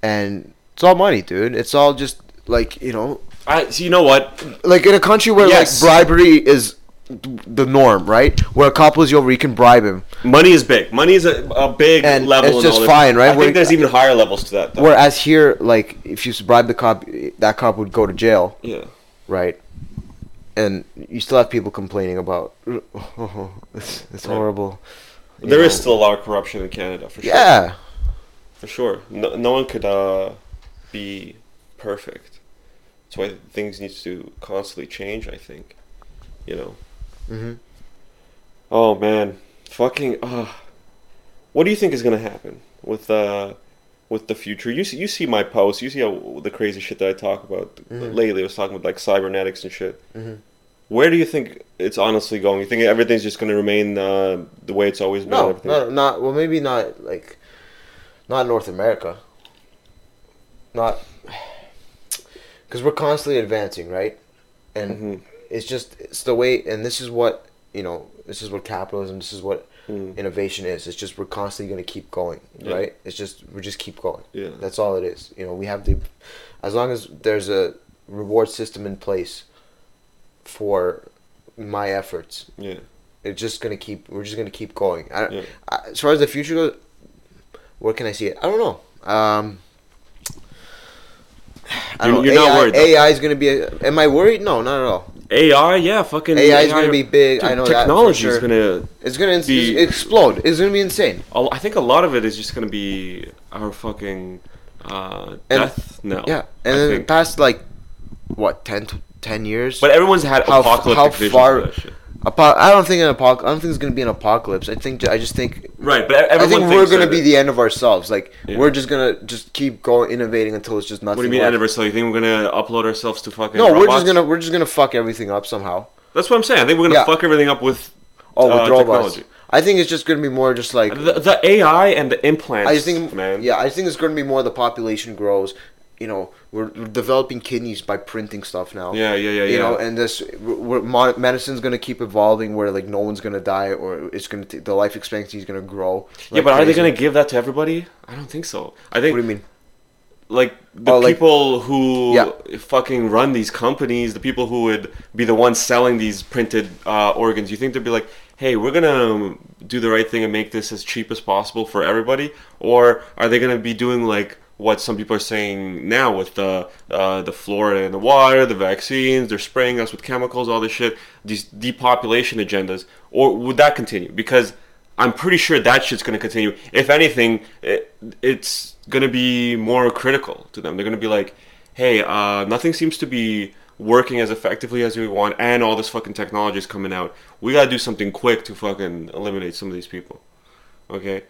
And it's all money, dude. It's all just like you know, I so you know what? like in a country where Yes. like bribery is the norm, right? Where a cop pulls you over, you can bribe him. Money is big. Money is a, a big And level. it's in just all this. fine, right? I We're- think there's even higher levels to that. Though. Whereas here, like if you bribe the cop, that cop would go to jail. yeah, right? And you still have people complaining about, it's, it's Right. horrible. there is still a lot of corruption in Canada for sure. Yeah, for sure. No, no one could uh, be perfect. That's why things need to constantly change. I think, you know. Mhm. Oh man, fucking. Uh, what do you think is gonna happen with uh, with the future? You see, you see my posts. You see how the crazy shit that I talk about Mm-hmm. lately. I was talking about like cybernetics and shit. Where do you think it's honestly going? You think everything's just gonna remain uh, the way it's always been? no, no, not well. Maybe not like, not North America. Not because we're constantly advancing, right? And Mhm. it's just it's the way, and this is what you know. This is what capitalism. This is what Mm. innovation is. It's just we're constantly going to keep going, Yeah. right? It's just we just keep going. Yeah. That's all it is. You know, we have the as long as there's a reward system in place for my efforts, Yeah. it's just gonna keep. We're just gonna keep going. I, Yeah. I, as far as the future goes, where can I see it? I don't know. Um, I don't You're- know. you're not worried, though. AI is gonna be. A, am I worried? No, not at all. AI, yeah, fucking AI is gonna be big, I know technology is gonna. It's gonna ins- Be- explode. It's gonna be insane. I think a lot of it is just gonna be our fucking uh, And- death knell. Yeah, and I then think. past like what 10, 10 years. But everyone's had how, apocalyptic how far? Of. Apo- I don't think an apoc- I don't think it's gonna be an apocalypse. I think I just think Right, but I think we're gonna that- be the end of ourselves. Like Yeah. we're just gonna just keep going innovating until it's just nothing. What do you mean left. anniversary? You think we're gonna upload ourselves to fucking? No, we're just gonna we're just gonna fuck everything up somehow. That's what I'm saying. I think we're gonna Yeah. fuck everything up with Oh, with uh, robots. I think it's just gonna be more just like The, the AI and the implants. I think man. Yeah, I think it's gonna be more the population grows. You know, we're we're developing kidneys by printing stuff now. Yeah, yeah, yeah, You yeah. know, and this we're, mo- medicine's gonna keep evolving where like no one's gonna die or it's gonna t- the life expectancy is gonna grow. yeah, like but are they gonna give that to everybody? I don't think so. I think What do you mean? like the Oh, like- people who Yeah. fucking run these companies, the people who would be the ones selling these printed uh, organs, you think they'd be like, "Hey, we're gonna do the right thing and make this as cheap as possible for everybody," or are they gonna be doing like what some people are saying now with the uh, the Florida and the water, the vaccines, they're spraying us with chemicals, all this shit, these depopulation agendas, or would that continue? Because I'm pretty sure that shit's going to continue. If anything, it, it's going to be more critical to them. They're going to be like, hey, uh, nothing seems to be working as effectively as we want, and all this fucking technology is coming out. We got to do something quick to fucking eliminate some of these people. Okay?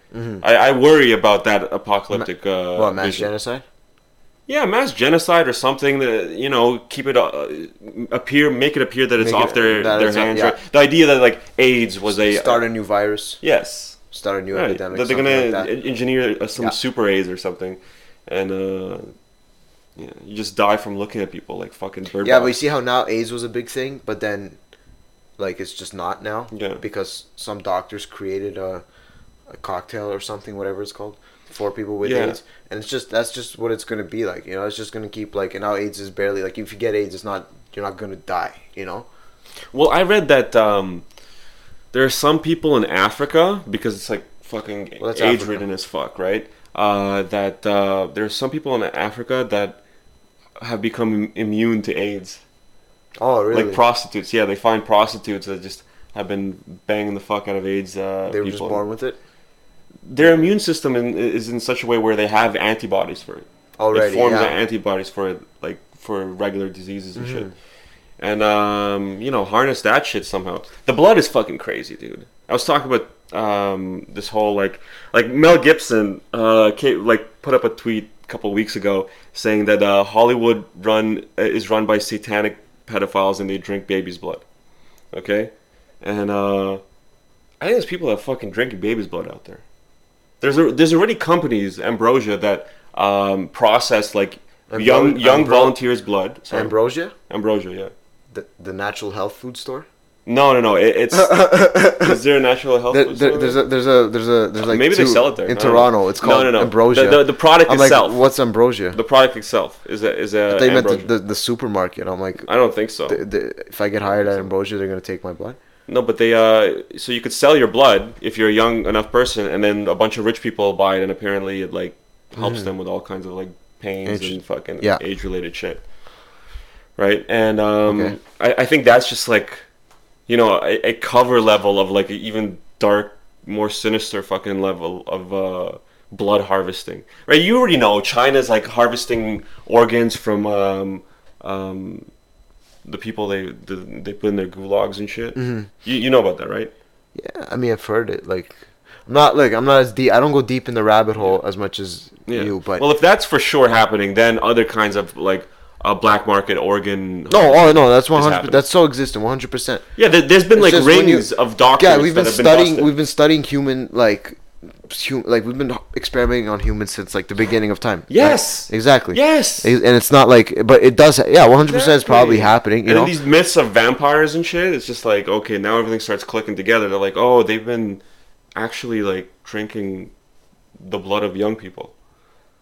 I, I worry about that apocalyptic. Uh, Mm-hmm. What mass vision. genocide? Yeah, mass genocide or something that you know keep it uh, appear, make it appear that it's Make off it- their their hands. yeah. Right? The idea that like AIDS was a Start a new virus. yes, Start a new Right. epidemic. That they're gonna like that. engineer uh, some Yeah. super A's or something, and uh, yeah, you just die from looking at people like fucking bird. Yeah, but you see how now AIDS was a big thing, but then, like, it's just not now. Yeah. Because some doctors created a, a cocktail or something, whatever it's called, for people with Yeah. AIDS, and it's just that's just what it's gonna be like. You know, it's just gonna keep like, and now AIDS is barely like if you get AIDS, it's not you're not gonna die. You know. Well, I read that um, there are some people in Africa because it's like fucking Well, age Africa. ridden as fuck, right? Uh, that uh, there are some people in Africa that have become immune to AIDS. Oh really? Like prostitutes, yeah, they find prostitutes that just have been banging the fuck out of AIDS. Uh, they were people. just born with it Their immune system in, is in such a way where they have antibodies for it. already. They form yeah. the antibodies for it, like for regular diseases and Mm-hmm. shit. And um, you know, harness that shit somehow. The blood is fucking crazy, dude. I was talking about um, this whole like, like Mel Gibson, uh, came, like put up a tweet a couple weeks ago saying that uh, Hollywood run uh, is run by satanic pedophiles and they drink babies' blood. Okay, and uh, I think there's people that fucking drinking babies' blood out there. There's a, there's already companies, Ambrosia, that um, process like Ambro- young young Ambro- volunteers' blood. Sorry. Ambrosia, Ambrosia, yeah. the the natural health food store. No, no, no. It, it's is there a natural health? There, store? there's a there's a there's a there's like Maybe they sell it there. in. Toronto. It's called no, no. Ambrosia. The- the- the product I'm itself. Like, What's Ambrosia? the product itself is a is a. they meant the, the, the supermarket. I'm like, I don't think so. the, if I get hired at Ambrosia, they're gonna take my blood. No, but they uh, so you could sell your blood if you're a young enough person, and then a bunch of rich people buy it, and apparently it like helps them with all kinds of like pains Age- and fucking Mm. yeah. age related shit. Right, and um, Okay. I, I think that's just like, you know, a, a cover level of like an even dark, more sinister fucking level of uh, blood harvesting. Right, you already know China's like harvesting organs from um, um, the people they the, they put in their gulags and shit. Mm-hmm. You you know about that, right? Yeah, I mean, I've heard it. Like, I'm not like I'm not as deep. I don't go deep in the rabbit hole as much as you. But well, if that's for sure happening, then other kinds of like a black market organ. no, oh no, that's 100. That's so existent, 100. percent Yeah, there, there's been like just rings you- of doctors. Yeah, we've been studying. we've been studying human like, hum, like we've been experimenting on humans since like the beginning of time. right? Yes. exactly. Yes. and it's not like, but it does. Yeah, 100 percent is probably happening. You and know, these myths of vampires and shit. It's just like okay, now everything starts clicking together. They're like, oh, they've been actually like drinking the blood of young people.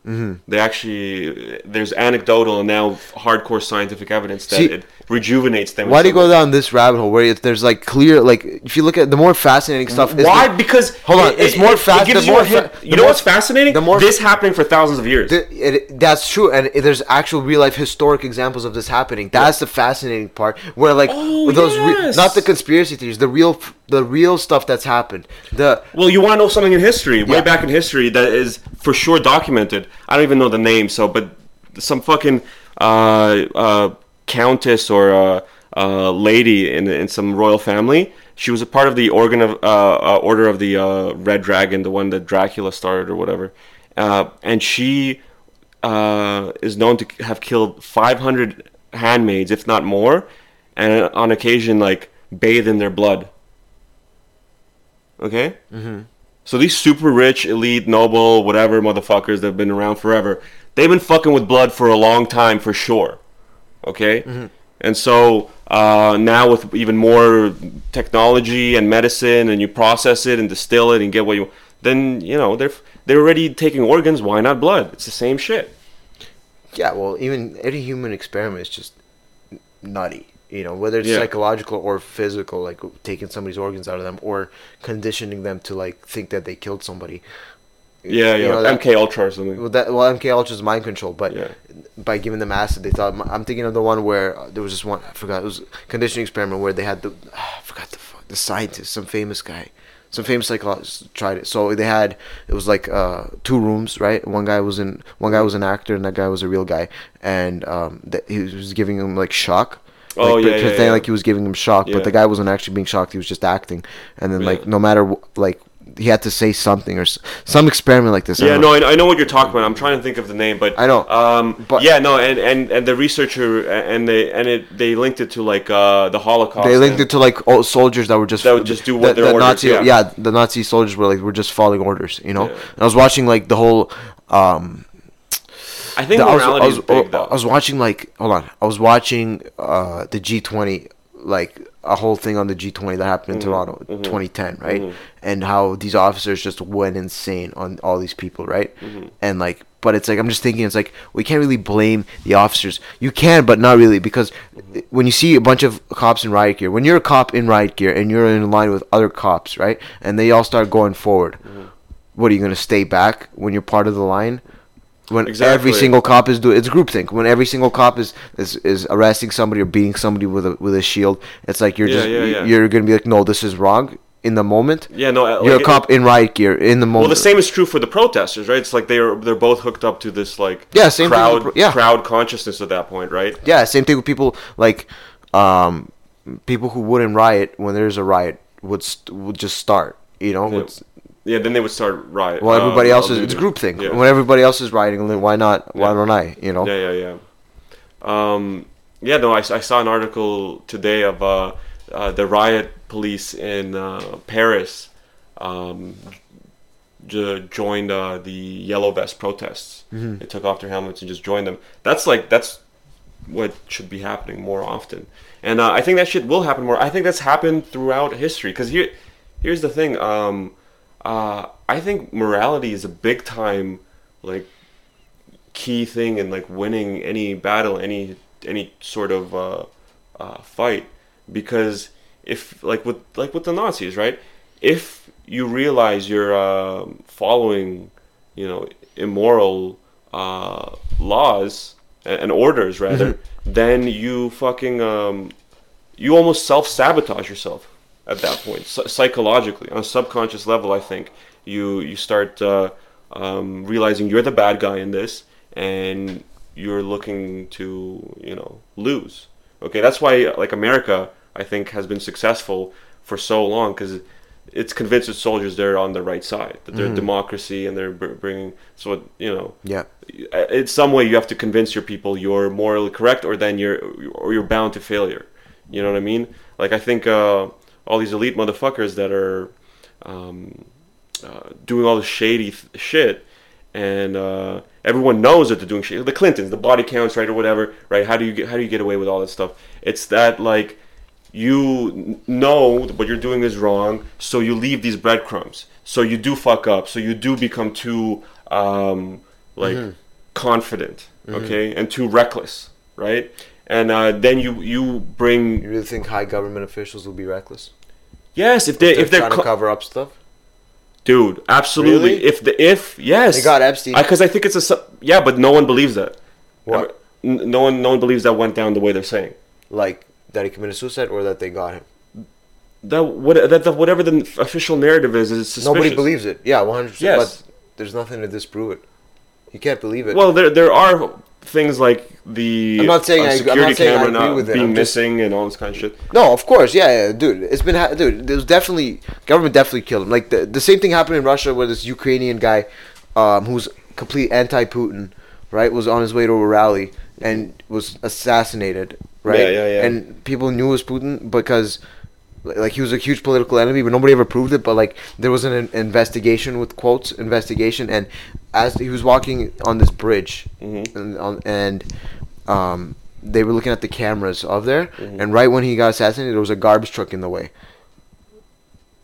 Mm-hmm. They actually there's anecdotal and now hardcore scientific evidence that See- it rejuvenates them. why do you go down this rabbit hole where there's like clear, like if you look at the more fascinating stuff, is Why? the- because Hold on, it- it's more it fast- gives the you more a hint- fa- you know more- what's fascinating? the more- this happening for thousands of years. The- it, that's true, and there's actual real life historic examples of this happening. That's the fascinating part, where like Oh, those, re- not the conspiracy theories, the real, the real stuff that's happened. The Well, you want to know something in history, way Yeah. back in history, that is for sure documented. I don't even know the name, so but some fucking uh, uh, countess or uh, uh, lady in in some royal family. She was a part of the organ of uh, uh, order of the uh, Red Dragon, the one that Dracula started or whatever, uh, and she uh, is known to have killed 500 handmaids, if not more, and on occasion like bathe in their blood. Okay. So these super rich, elite, noble, whatever motherfuckers that have been around forever, they've been fucking with blood for a long time for sure. Okay? And so uh, now with even more technology and medicine, and you process it and distill it and get what you, then you know they're they're already taking organs. Why not blood? It's the same shit. Yeah, well, even any human experiment is just nutty. You know, whether it's Yeah. psychological or physical, like taking somebody's organs out of them or conditioning them to like think that they killed somebody. Yeah, You yeah. know, that- MK Ultra or something. Well, that well, MK Ultra is mind control, but Yeah. by giving them acid, they thought. I'm thinking of the one where uh, there was this one. I forgot. It was a conditioning experiment where they had the. I forgot the fuck the scientist, some famous guy, some famous psychologist tried it. So they had it was like uh, two rooms, right? One guy was in one guy was an actor, and that guy was a real guy, and um, that he was giving him like shock. Oh, like, yeah, pretending yeah, yeah. like he was giving him shock, Yeah. but the guy wasn't actually being shocked. He was just acting, and then Yeah. like no matter like he had to say something or some experiment like this. Yeah, don't no. I, I know what you're talking about. I'm trying to think of the name, but I know, Um, but- yeah, no, and, and, and the researcher and they and it they linked it to like uh, the Holocaust. They linked it to like old soldiers that were just That would just do the, what their the orders, Nazi, yeah. the Nazi soldiers were like were just following orders, you know. Yeah. And I was watching like the whole. Um, I think the- I was, I was, is big I was watching like hold on, I was watching uh, the G20 like a whole thing on the G20 that happened in Mm-hmm. Toronto, 2010, right? And how these officers just went insane on all these people, right? Mm-hmm. And like, but it's like I'm just thinking, it's like we can't really blame the officers. You can, but not really, because when you see a bunch of cops in riot gear, when you're a cop in riot gear and you're in line with other cops, right? And they all start going forward. Mm-hmm. What are you gonna stay back when you're part of the line? When Exactly. every single cop is doing it's groupthink. When every single cop is, is is arresting somebody or beating somebody with a with a shield, it's like you're Yeah, just yeah, yeah. you're gonna be like, no, this is wrong in the moment. yeah, no, uh, you're a cop in riot gear in the moment. Well, the same is true for the protesters, right? It's like they're they're both hooked up to this like Yeah, same crowd pro- yeah. crowd consciousness at that point, right? Yeah, same thing with people like um people who wouldn't riot when there's a riot would st- would just start. You know, would- Yeah, then they would start riot. well, everybody else is it's groupthink. Yeah. When everybody else is rioting, then why not? Why Yeah. don't I? You know. Yeah, yeah, yeah. Um, yeah, no, I, I saw an article today of uh, uh, the riot police in uh, Paris um, j- joined uh, the yellow vest protests. They took off their helmets and just joined them. That's like that's what should be happening more often, and uh, I think that shit will happen more. I think that's happened throughout history. Because here, here's the thing. Um, uh, I think morality is a big time like key thing in like winning any battle, any any sort of uh, uh, fight, because if like with like with the Nazis, right? If you realize you're um following, you know, immoral uh, laws and, orders, rather, then you fucking um, you almost self sabotage yourself at that point Psy- psychologically on a subconscious level. I think you you start uh, um, realizing you're the bad guy in this, and you're looking to you know lose. Okay, that's why like America, I think, has been successful for so long because it's convinced its soldiers they're on the right side, that they're democracy, and they're bringing. So you know, Yeah. in some way you have to convince your people you're morally correct or then you're or you're bound to failure you know what i mean like i think uh, all these elite motherfuckers that are um, uh, doing all this shady th- shit and uh, everyone knows that they're doing shit the clintons the body counts right or whatever right how do you get how do you get away with all that stuff it's that like you know what you're doing is wrong, so you leave these breadcrumbs. So you do fuck up. So you do become too um, like confident, okay, and too reckless, right? And uh, then you you bring You really think high government officials will be reckless? yes if they They're if they're trying to co- cover up stuff. dude absolutely Really? if the if yes They got Epstein. because I, think it's a yeah, but no one believes that. What? N- No one no one believes that went down the way they're saying. Like that he committed suicide or that they got him. That what that the, whatever the official narrative is is suspicious. Nobody believes it. Yeah, one hundred percent. Yes. But there's nothing to disprove it. You can't believe it. Well, there there are things like the I'm not saying uh, I- I'm security not saying I camera agree not with being I'm just- missing and all this kind of shit. No, of course, yeah, yeah, dude. It's been, ha- dude. There was definitely government definitely killed him. Like the the same thing happened in Russia where this Ukrainian guy, um, who's complete anti-Putin, right, was on his way to a rally and was assassinated, right? Yeah, yeah, yeah. And people knew it was Putin because, like, he was a huge political enemy, but nobody ever proved it. But like, there was an investigation with quotes investigation, and as he was walking on this bridge, Mm-hmm. and on and um, they were looking at the cameras of there, Mm-hmm. and right when he got assassinated, there was a garbage truck in the way.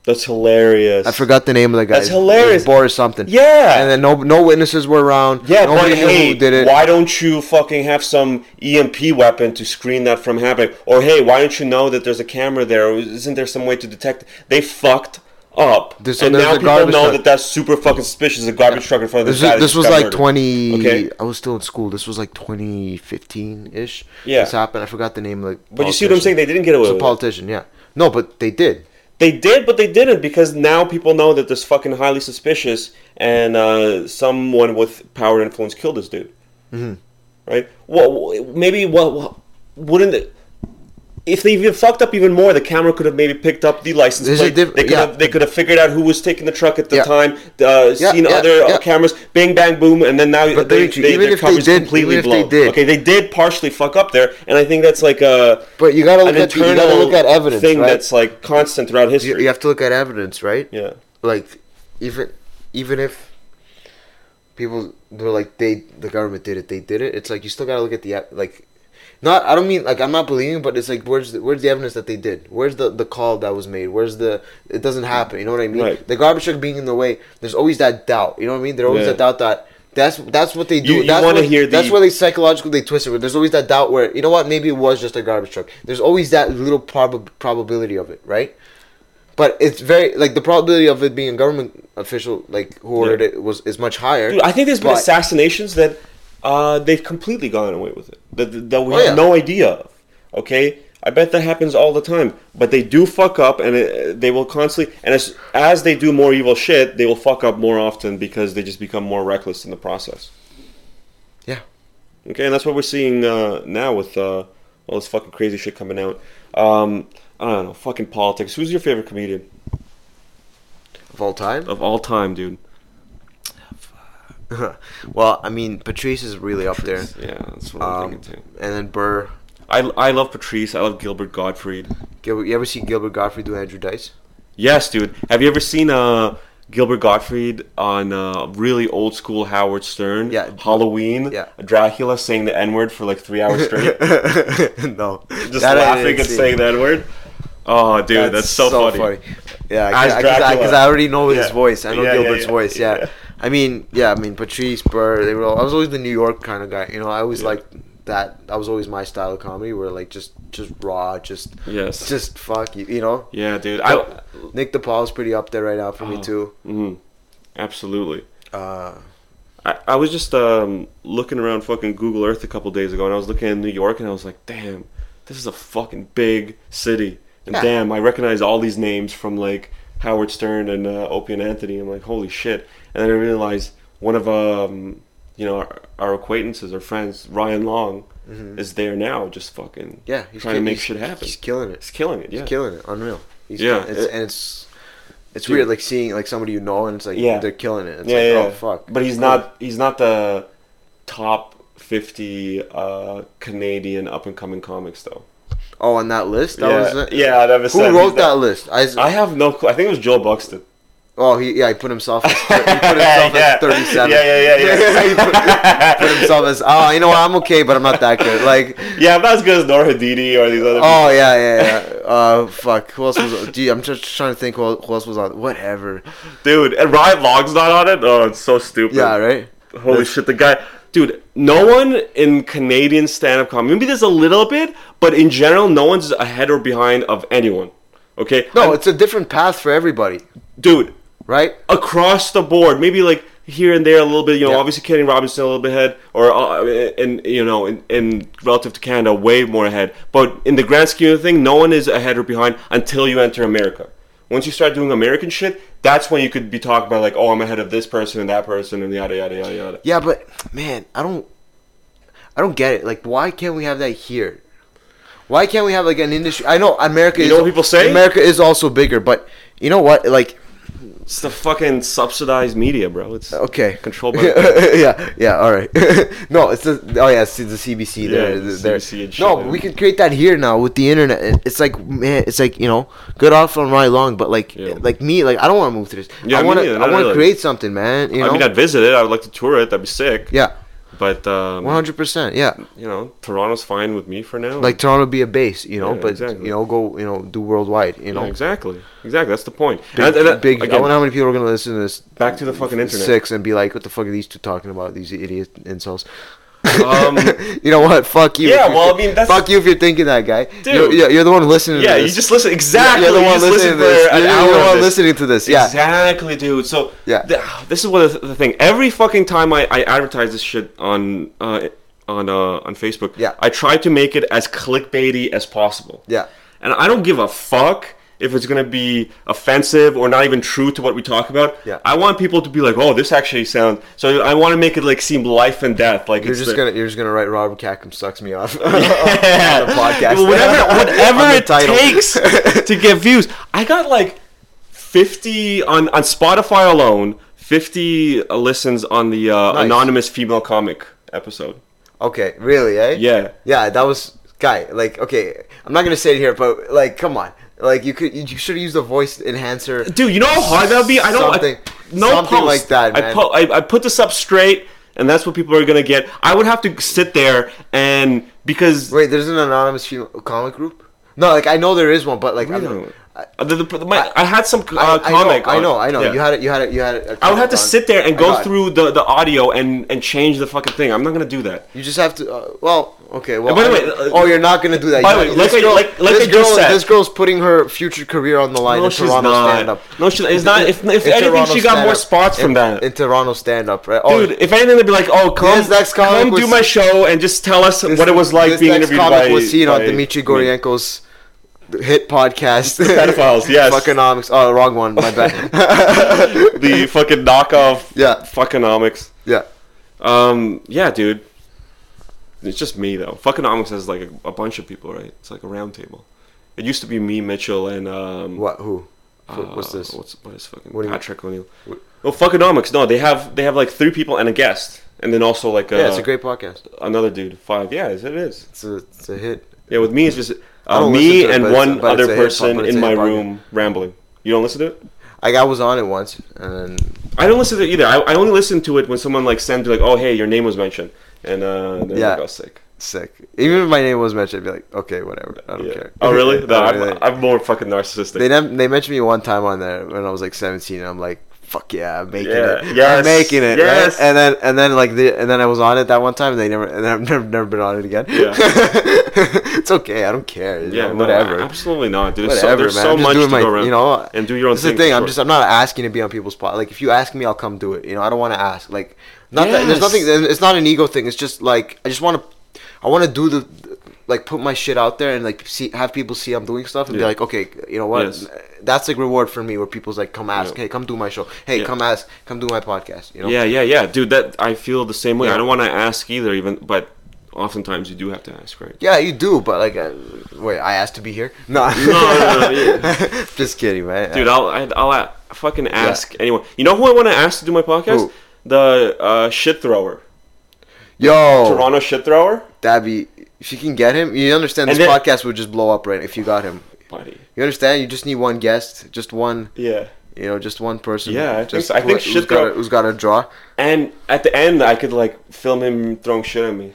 That's hilarious. I forgot the name of the guy. That's hilarious. Boris something. Yeah. And then no no witnesses were around. Yeah, Nobody but knew hey, who did it. why don't you fucking have some EMP weapon to screen that from happening? Or hey, why don't you know that there's a camera there? Or isn't there some way to detect? They fucked up, This- so and now people know truck. that that's super fucking suspicious. A garbage truck in front of This, this this was like murdered. 20 Okay. I was still in school. This was like 2015-ish. Yeah. This happened. I forgot the name of the But you see what I'm saying? They didn't get It away was a it. politician, yeah. No, but they did. They did, but they didn't because now people know that this fucking highly suspicious and uh, someone with power and influence killed this dude. Mm-hmm. Right? Well, maybe what well, wouldn't it? If they even fucked up even more, the camera could have maybe picked up the license There's plate. diff- they could yeah. have they could have figured out who was taking the truck at the Yeah. time, uh, Yeah, seen other uh, cameras, bang bang boom, and then now But they, Dimitri, they, even their if they did- completely even if they blown. did- Okay, they did partially fuck up there, and I think that's like a But you gotta look at you gotta look at evidence, thing right? that's like constant throughout history. you have to look at evidence, right? Yeah. Like even even if people they're like they the government did it, they did it. It's like you still gotta look at the like. Not, I don't mean like I'm not believing, but it's like where's the, where's the evidence that they did? Where's the the call that was made? Where's the it doesn't happen? You know what I mean? Right. The garbage truck being in the way. There's always that doubt. You know what I mean? There's always Yeah. that doubt that that's that's what they do. You- you that's what, hear the- that's where they psychologically they twist it. There's always that doubt where you know what? Maybe it was just a garbage truck. There's always that little prob- probability of it, right? But it's very like the probability of it being a government official, like who ordered Yeah. it, was is much higher. Dude, I think there's been But- assassinations that uh, they've completely gone away with it. That, that we Oh, have yeah. no idea of. Okay? I bet that happens all the time. But they do fuck up and it, they will constantly. And as, as they do more evil shit, they will fuck up more often because they just become more reckless in the process. Yeah. Okay? And that's what we're seeing uh, now with uh, all this fucking crazy shit coming out. Um, I don't know. Fucking politics. Who's your favorite comedian of all time. of all time, dude? well, I mean, Patrice is really up there. Yeah, that's what I'm Um, thinking too. and then Burr. I, I love Patrice. I love Gilbert Gottfried. Gilbert, you ever see Gilbert Gottfried do Andrew Dice? Yes, dude. Have you ever seen uh, Gilbert Gottfried on uh, really old school Howard Stern? Yeah. Halloween. Yeah. Dracula saying the N word for like three hours straight, no, just That laughing and see. saying the N word. Oh, dude, that's, so, funny. Yeah, because I, I already know his Yeah. voice. I know Yeah, yeah, Gilbert's yeah, voice. Yeah. I mean, yeah. I mean, Patrice Burr. They were. All, I was always the New York kind of guy. You know, I always Yeah. liked that. That was always my style of comedy, where like just, just raw, just, Yes. just fuck you. You know. Yeah, dude. I. Nick DiPaolo's pretty up there right now for me Oh. too. mhm. Absolutely. Uh, I, I was just um, looking around fucking Google Earth a couple days ago, and I was looking at New York, and I was like, damn, this is a fucking big city. And Yeah. damn, I recognize all these names from like Howard Stern and uh, Opie and Anthony. I'm like, holy shit! And then I realized one of um, you know our, our acquaintances or friends, Ryan Long, is there now, just fucking Mm-hmm. yeah, he's trying to make shit happen. He's killing it. He's killing it. Yeah, He's killing it. Unreal. He's Yeah, It's, it- and it's it's Dude. weird like seeing like somebody you know and it's like Yeah. they're killing it. It's yeah, like yeah. oh fuck. But he's Cool. not. He's not the top fifty uh, Canadian up and coming comics though. Oh, on that list. That yeah, was it? yeah. I never Who wrote he's that list? I, I have no clue. I think it was Joel Buxton. Oh, he yeah, he put himself. As, he put himself Yeah. as thirty-seven. Yeah, yeah, yeah, yeah. he put, put himself as oh, you know what? I'm okay, but I'm not that good. Like Yeah, I'm not as good as Nour Hadidi or these other. oh yeah, yeah, yeah. Uh, fuck. Who else was? Gee, I'm just trying to think who, who else was on. Whatever. dude. And Ryan Long's not on it. Oh, it's so stupid. Yeah, right. Holy shit, the guy, dude. No one in Canadian stand-up comedy. Maybe there's a little bit, but in general, no one's ahead or behind of anyone. Okay. No, I'm- it's a different path for everybody, dude. Right? across the board. Maybe like here and there a little bit. You know, Yeah. obviously Kenny Robinson a little bit ahead, or uh, and you know, in, in relative to Canada, way more ahead. But in the grand scheme of thing, no one is ahead or behind until you enter America. Once you start doing American shit, that's when you could be talking about like, oh, I'm ahead of this person and that person and yada yada yada yada. Yeah, but man, I don't, I don't get it. Like, why can't we have that here? Why can't we have like an industry? I know America. You is, know what people say? America is also bigger, but you know what? Like, It's the fucking subsidized media, bro. It's okay, controlled by. yeah, yeah. All right. no, it's the oh yeah, it's the CBC there. Yeah, the there. CBC and shit, no, but we can create that here now with the internet. It's like man, it's like you know, good off on right long, but like Yeah. like me, like I don't want to move to this. Yeah, I want to I want to create something, man. You know. I mean, I'd visit it. I would like to tour it. That'd be sick. yeah. But um, One hundred percent. Yeah. you know, Toronto's fine with me for now. Like Toronto be a base, you know, Yeah, but exactly. you know, go, you know, do worldwide, you Yeah, know. exactly, exactly. That's the point. Big, And- and that- big. I wonder how many people are gonna listen to this. Back to the fucking internet. Six and be like, "What the fuck are these two talking about? These idiot insults." Um, you know what? Fuck you. Yeah, well, I mean, that's- fuck you if you're thinking that, guy. Dude. you're, you're the one listening. yeah, to you just listen. Exactly. You're the one listening to this. for an You're, hour you're the one listening to this. Yeah. Exactly, dude. So Yeah. th- this is what the, the thing. Every fucking time I, I advertise this shit on uh, on uh, on Facebook, Yeah. I try to make it as clickbaity as possible. Yeah. And I don't give a fuck if it's gonna be offensive or not even true to what we talk about. Yeah. I want people to be like, oh, this actually sounds. So I want to make it like seem life and death. Like You're just the- gonna you're just gonna write Robert Khakham sucks me off Yeah. on the podcast. whatever, whatever On the it title. takes to get views. I got like 50 on, on Spotify alone, 50 listens on the uh, Nice. anonymous female comic episode. Okay, really, eh? Yeah. Yeah, that was guy. Like, okay, I'm not gonna say it here, but like, come on. Like, you could you should have used a voice enhancer. Dude, you know how hard that would be? I don't. Something- I, no something post. like that, I, man. pu- I, I put this up straight, and that's what people are gonna get. I would have to sit there and because Wait, there's an anonymous female comic group. No, like I know there is one, but like I'm, Really? I, the, the, my, I, had some uh, I, I comic. know, I know, I know. yeah. You had it. You had it. You had it. I would have to sit there and go it. through the, the audio and, and change the fucking thing. I'm not gonna do that. You just have to. Uh, well, okay. Well, by the way, uh, oh, you're not gonna do that. by the way, like I- girl, like- like this I girl, said- this girl's putting her future career on the line No, in she's Toronto not. stand-up. No, she, it's not. If, if In anything, Toronto she got more spots from in, that. in Toronto stand-up, right? Oh, Dude, if anything, they'd be like, "Oh, come, next comic come do my show and just tell us this- what it was like being interviewed comic by." was seen on by Dmitry me. Goryenko's hit podcast. Pedophiles, yes. Fuckonomics. Oh, wrong one. My bad. the fucking knockoff. Yeah. Fuckonomics. yeah. Um, yeah, dude. It's just me though. Fuckonomics has like a, a bunch of people, right? It's like a round table. It used to be me, Mitchell, and um. What? Who? uh, What's this? What's what is fucking What Patrick O'Neill? Oh, Fuckonomics. No, they have they have like three people and a guest, and then also like uh, yeah, it's a great podcast. another dude. Five. Yeah, it is. It's a, it's a hit. Yeah, with me it's just uh, me it, and one it's other person it's in my room rambling. You don't listen to it? Like I was on it once, and then I don't listen to it either. I, I only listen to it when someone like sends me like, "Oh, hey, your name was mentioned," and uh, then Yeah. I got sick. sick. Even if my name was mentioned, I'd be like, okay, whatever. I don't Yeah. care. Oh, really? No, I'm, really- I'm more fucking narcissistic. They they mentioned me one time on there when I was like 17. And I'm like, fuck yeah, I'm making Yeah, it. yes, I'm making it. yes. Right? And then and then like the and then I was on it that one time. And they never and I've never never been on it again. Yeah. it's okay. I don't care. yeah, know, no, whatever. absolutely not. Dude. There's so, there's man. so I'm much to my, go around. you know, and do your own thing. This is thing. the thing. I'm sure. just, I'm not asking to be on people's spot. Like, if you ask me, I'll come do it. You know, I don't want to ask. Like, not that there's nothing. It's not an ego thing. It's just like I just want to, I want to do the, like, put my shit out there and like see, have people see I'm doing stuff and be like, okay, you know what? Yes. That's like reward for me where people's like, come ask, Yeah. hey, come do my show. Hey, Yeah. come ask, come do my podcast. You know? Yeah, yeah, yeah, dude. That I feel the same way. Yeah. I don't want to ask either, even, but oftentimes you do have to ask, right? Yeah, you do, but like, uh, wait, I asked to be here. No, No, no, no, yeah. just kidding, man. Dude, I'll I, I'll fucking ask anyone. You know who I want to ask to do my podcast? Who? The uh, shit thrower, yo, Toronto shit thrower, that'd be if you can get him. You understand this then- podcast would just blow up right if you got him. buddy. You understand? You just need one guest, just one, Yeah. you know, just one person. Yeah, I think just so. I think who's shit got a, who's got a draw. And at the end, I could like film him throwing shit at me.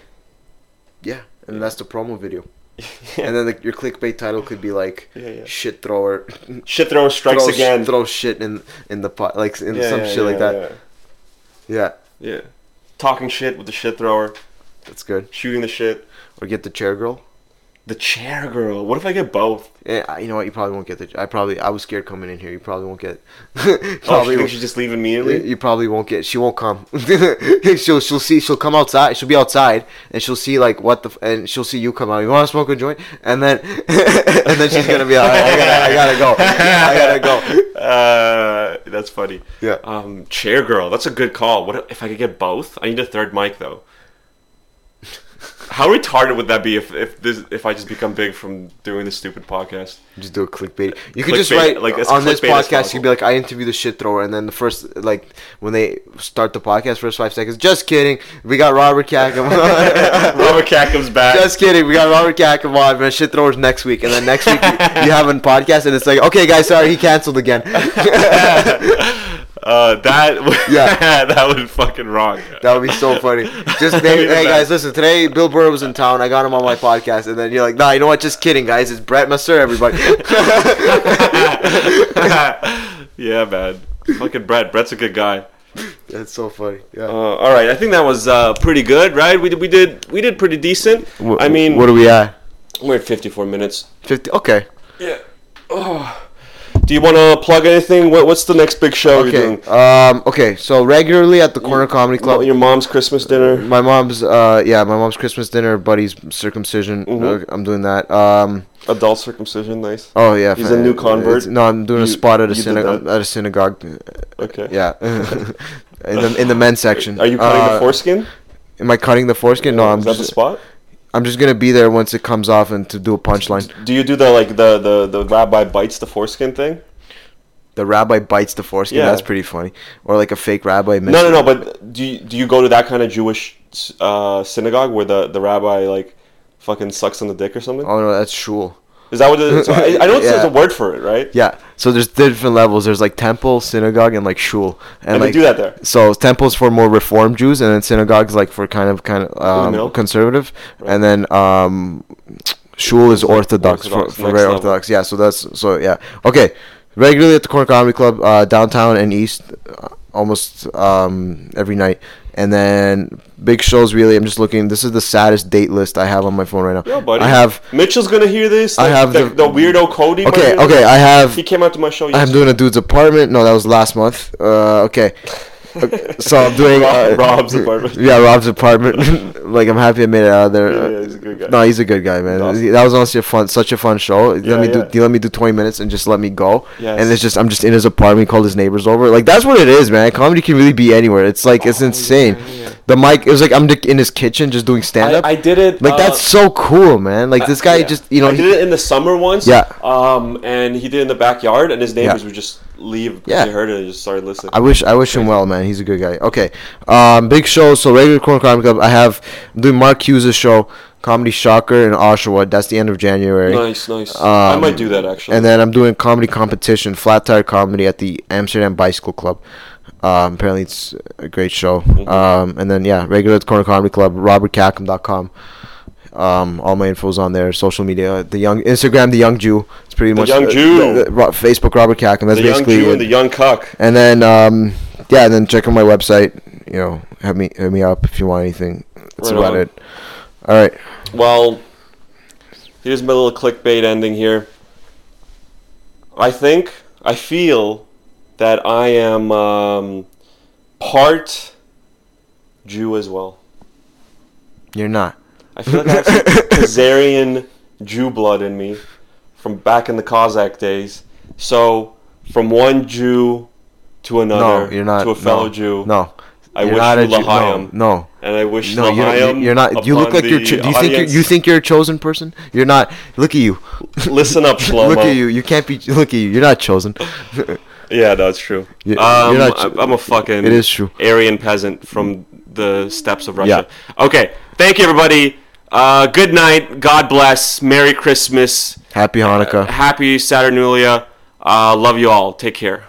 Yeah, and that's the promo video. And then the, your clickbait title could be like Yeah, yeah. "shit thrower." Shit thrower strikes throw, again. Throw shit in in the pot, like in yeah, some yeah, shit like yeah, that. Yeah. Yeah. Talking shit with the shit thrower, that's good. shooting the shit. Or get the chair girl. The chair girl. What if I get both? Yeah, you know what? You probably won't get the. I probably. I was scared coming in here. You probably won't get. Oh, probably you think won't- just leave immediately? You probably won't get. She won't come. she'll she'll see. She'll come outside. She'll be outside, and she'll see like what the. And she'll see you come out. You want to smoke a joint? And then, and then she's gonna be like, I gotta, I gotta go. I gotta go. Uh, that's funny. Yeah. Um, chair girl. That's a good call. What if I could get both? I need a third mic though. How retarded would that be if if this if I just become big from doing this stupid podcast? Just do a clickbait. You could just write like, on this podcast. You'd be like, I interview the shit thrower, and then the first like when they start the podcast, first five seconds. Just kidding. We got Robert Khakham. Robert Cat back. Just kidding. We got Robert Khakham on, man. Shit throwers next week, and then next week you, you have a podcast, and it's like, okay, guys, sorry, he canceled again. Uh, that Yeah. that would fucking rock. That would be so funny. Just That'd hey, guys, listen. Today Bill Burr was in town. I got him on my podcast, and then you're like, Nah, you know what? Just kidding, guys. It's Brett Messer, everybody. yeah, man. Fucking Brett. Brett's a good guy. That's so funny. Yeah. Uh, all right, I think that was uh, pretty good, right? We did, we did we did pretty decent. I mean, what are we at? we're at 54 minutes. Fifty. Okay. Yeah. Oh. Do you want to plug anything? What, what's the next big show you're Okay. doing? Um. Okay. So regularly at the Corner Comedy Club. Your mom's Christmas dinner. My mom's, uh, yeah, my mom's Christmas dinner, buddy's circumcision. Mhm. Uh, I'm doing that. Um, Adult circumcision, nice. oh yeah, He's a new convert? it's- No, I'm doing a spot at a you synagogue. At a synagogue. Okay. Yeah, in the in the men's section. Are you cutting Uh, the foreskin? Am I cutting the foreskin? No, I'm Is that the spot? I'm just gonna be there once it comes off and to do a punchline. Do you do the like the the the rabbi bites the foreskin thing? The rabbi bites the foreskin. Yeah. That's pretty funny. Or like a fake rabbi. No, no, no. But do you, do you go to that kind of Jewish uh, synagogue where the the rabbi like fucking sucks on the dick or something? Oh no, that's shul. Is that what it is? I, I know there's Yeah. a word for it, right? Yeah. So there's different levels. There's like temple, synagogue, and like shul. And like, they do that there. So temples for more reformed Jews, and then synagogues like for kind of kind of um, conservative, and then um, shul is orthodox, Orthodox, for, for very level. orthodox. Yeah. So that's so yeah. Okay. Regularly at the Corner Comedy Club, uh, downtown and east, uh, almost um, every night. And then big shows. Really, I'm just looking. This is the saddest date list I have on my phone right now. Yo, buddy. I have. Mitchell's gonna hear this. I have the, the- the weirdo Cody. Okay. Okay. I have. He came out to my show. I'm doing a dude's apartment. No, that was last month. Uh, okay. Okay, so I'm doing uh, Rob's apartment. Yeah, Rob's apartment. like I'm happy I made it out of there. Yeah, yeah, he's a good guy. No, he's a good guy, man. Awesome. That was honestly a fun, such a fun show. Yeah, let me do, yeah. he let me do 20 minutes and just let me go. Yes. And it's just I'm just in his apartment. He called his neighbors over. Like that's what it is, man. Comedy can really be anywhere. It's like it's Oh, insane. The mic. It was like I'm in his kitchen just doing stand up. I, I did it. like uh, that's so cool, man. Like this guy yeah. just you know. I did it in the summer once. Yeah. Um, and he did it in the backyard, and his neighbors would just leave Yeah. they heard it and just started listening. I wish I wish him well, man. He's a good guy. Okay, um, big shows. So regular Corner Comedy Club. I have I'm doing Mark Hughes' show, Comedy Shocker in Oshawa. That's the end of January. nice, nice. I Um, might do that actually. And then I'm doing comedy competition, flat tire comedy at the Amsterdam Bicycle Club. Um, apparently it's a great show. Mm-hmm. Um, and then yeah, regular Corner Comedy Club, robertkhakham.com. Um, all my info's on there. Social media, the young Instagram, the young Jew. It's pretty much Young Jew. the- the- Facebook, Robert Khakham. That's the young basically Jew it. and the young cuck. And then um, yeah, and then check out my website. You know, hit me hit me up if you want anything. That's Right about on. it. All right. Well, here's my little clickbait ending here. I think, I feel that I am um, part Jew as well. You're not. I feel like I have some Khazarian Jew blood in me from back in the Cossack days. So, from one Jew to another, No, you're not. to a fellow no, Jew, No. I you're wish not you a Jew. No, no. and I wish No, you're, you're not. You look like you're. Cho- do you think you're, you think you're a chosen person? You're not. Look at you. Listen up, Shlomo. look at you. You can't be. Look at you. You're not chosen. Yeah, no, true. You- um, you're not- I- I'm a fucking It is true. Aryan peasant from the steppes of Russia. Yeah. Okay, thank you, everybody. Uh, good night. God bless. Merry Christmas. Happy Hanukkah. Happy Saturnalia. Uh, love you all. Take care.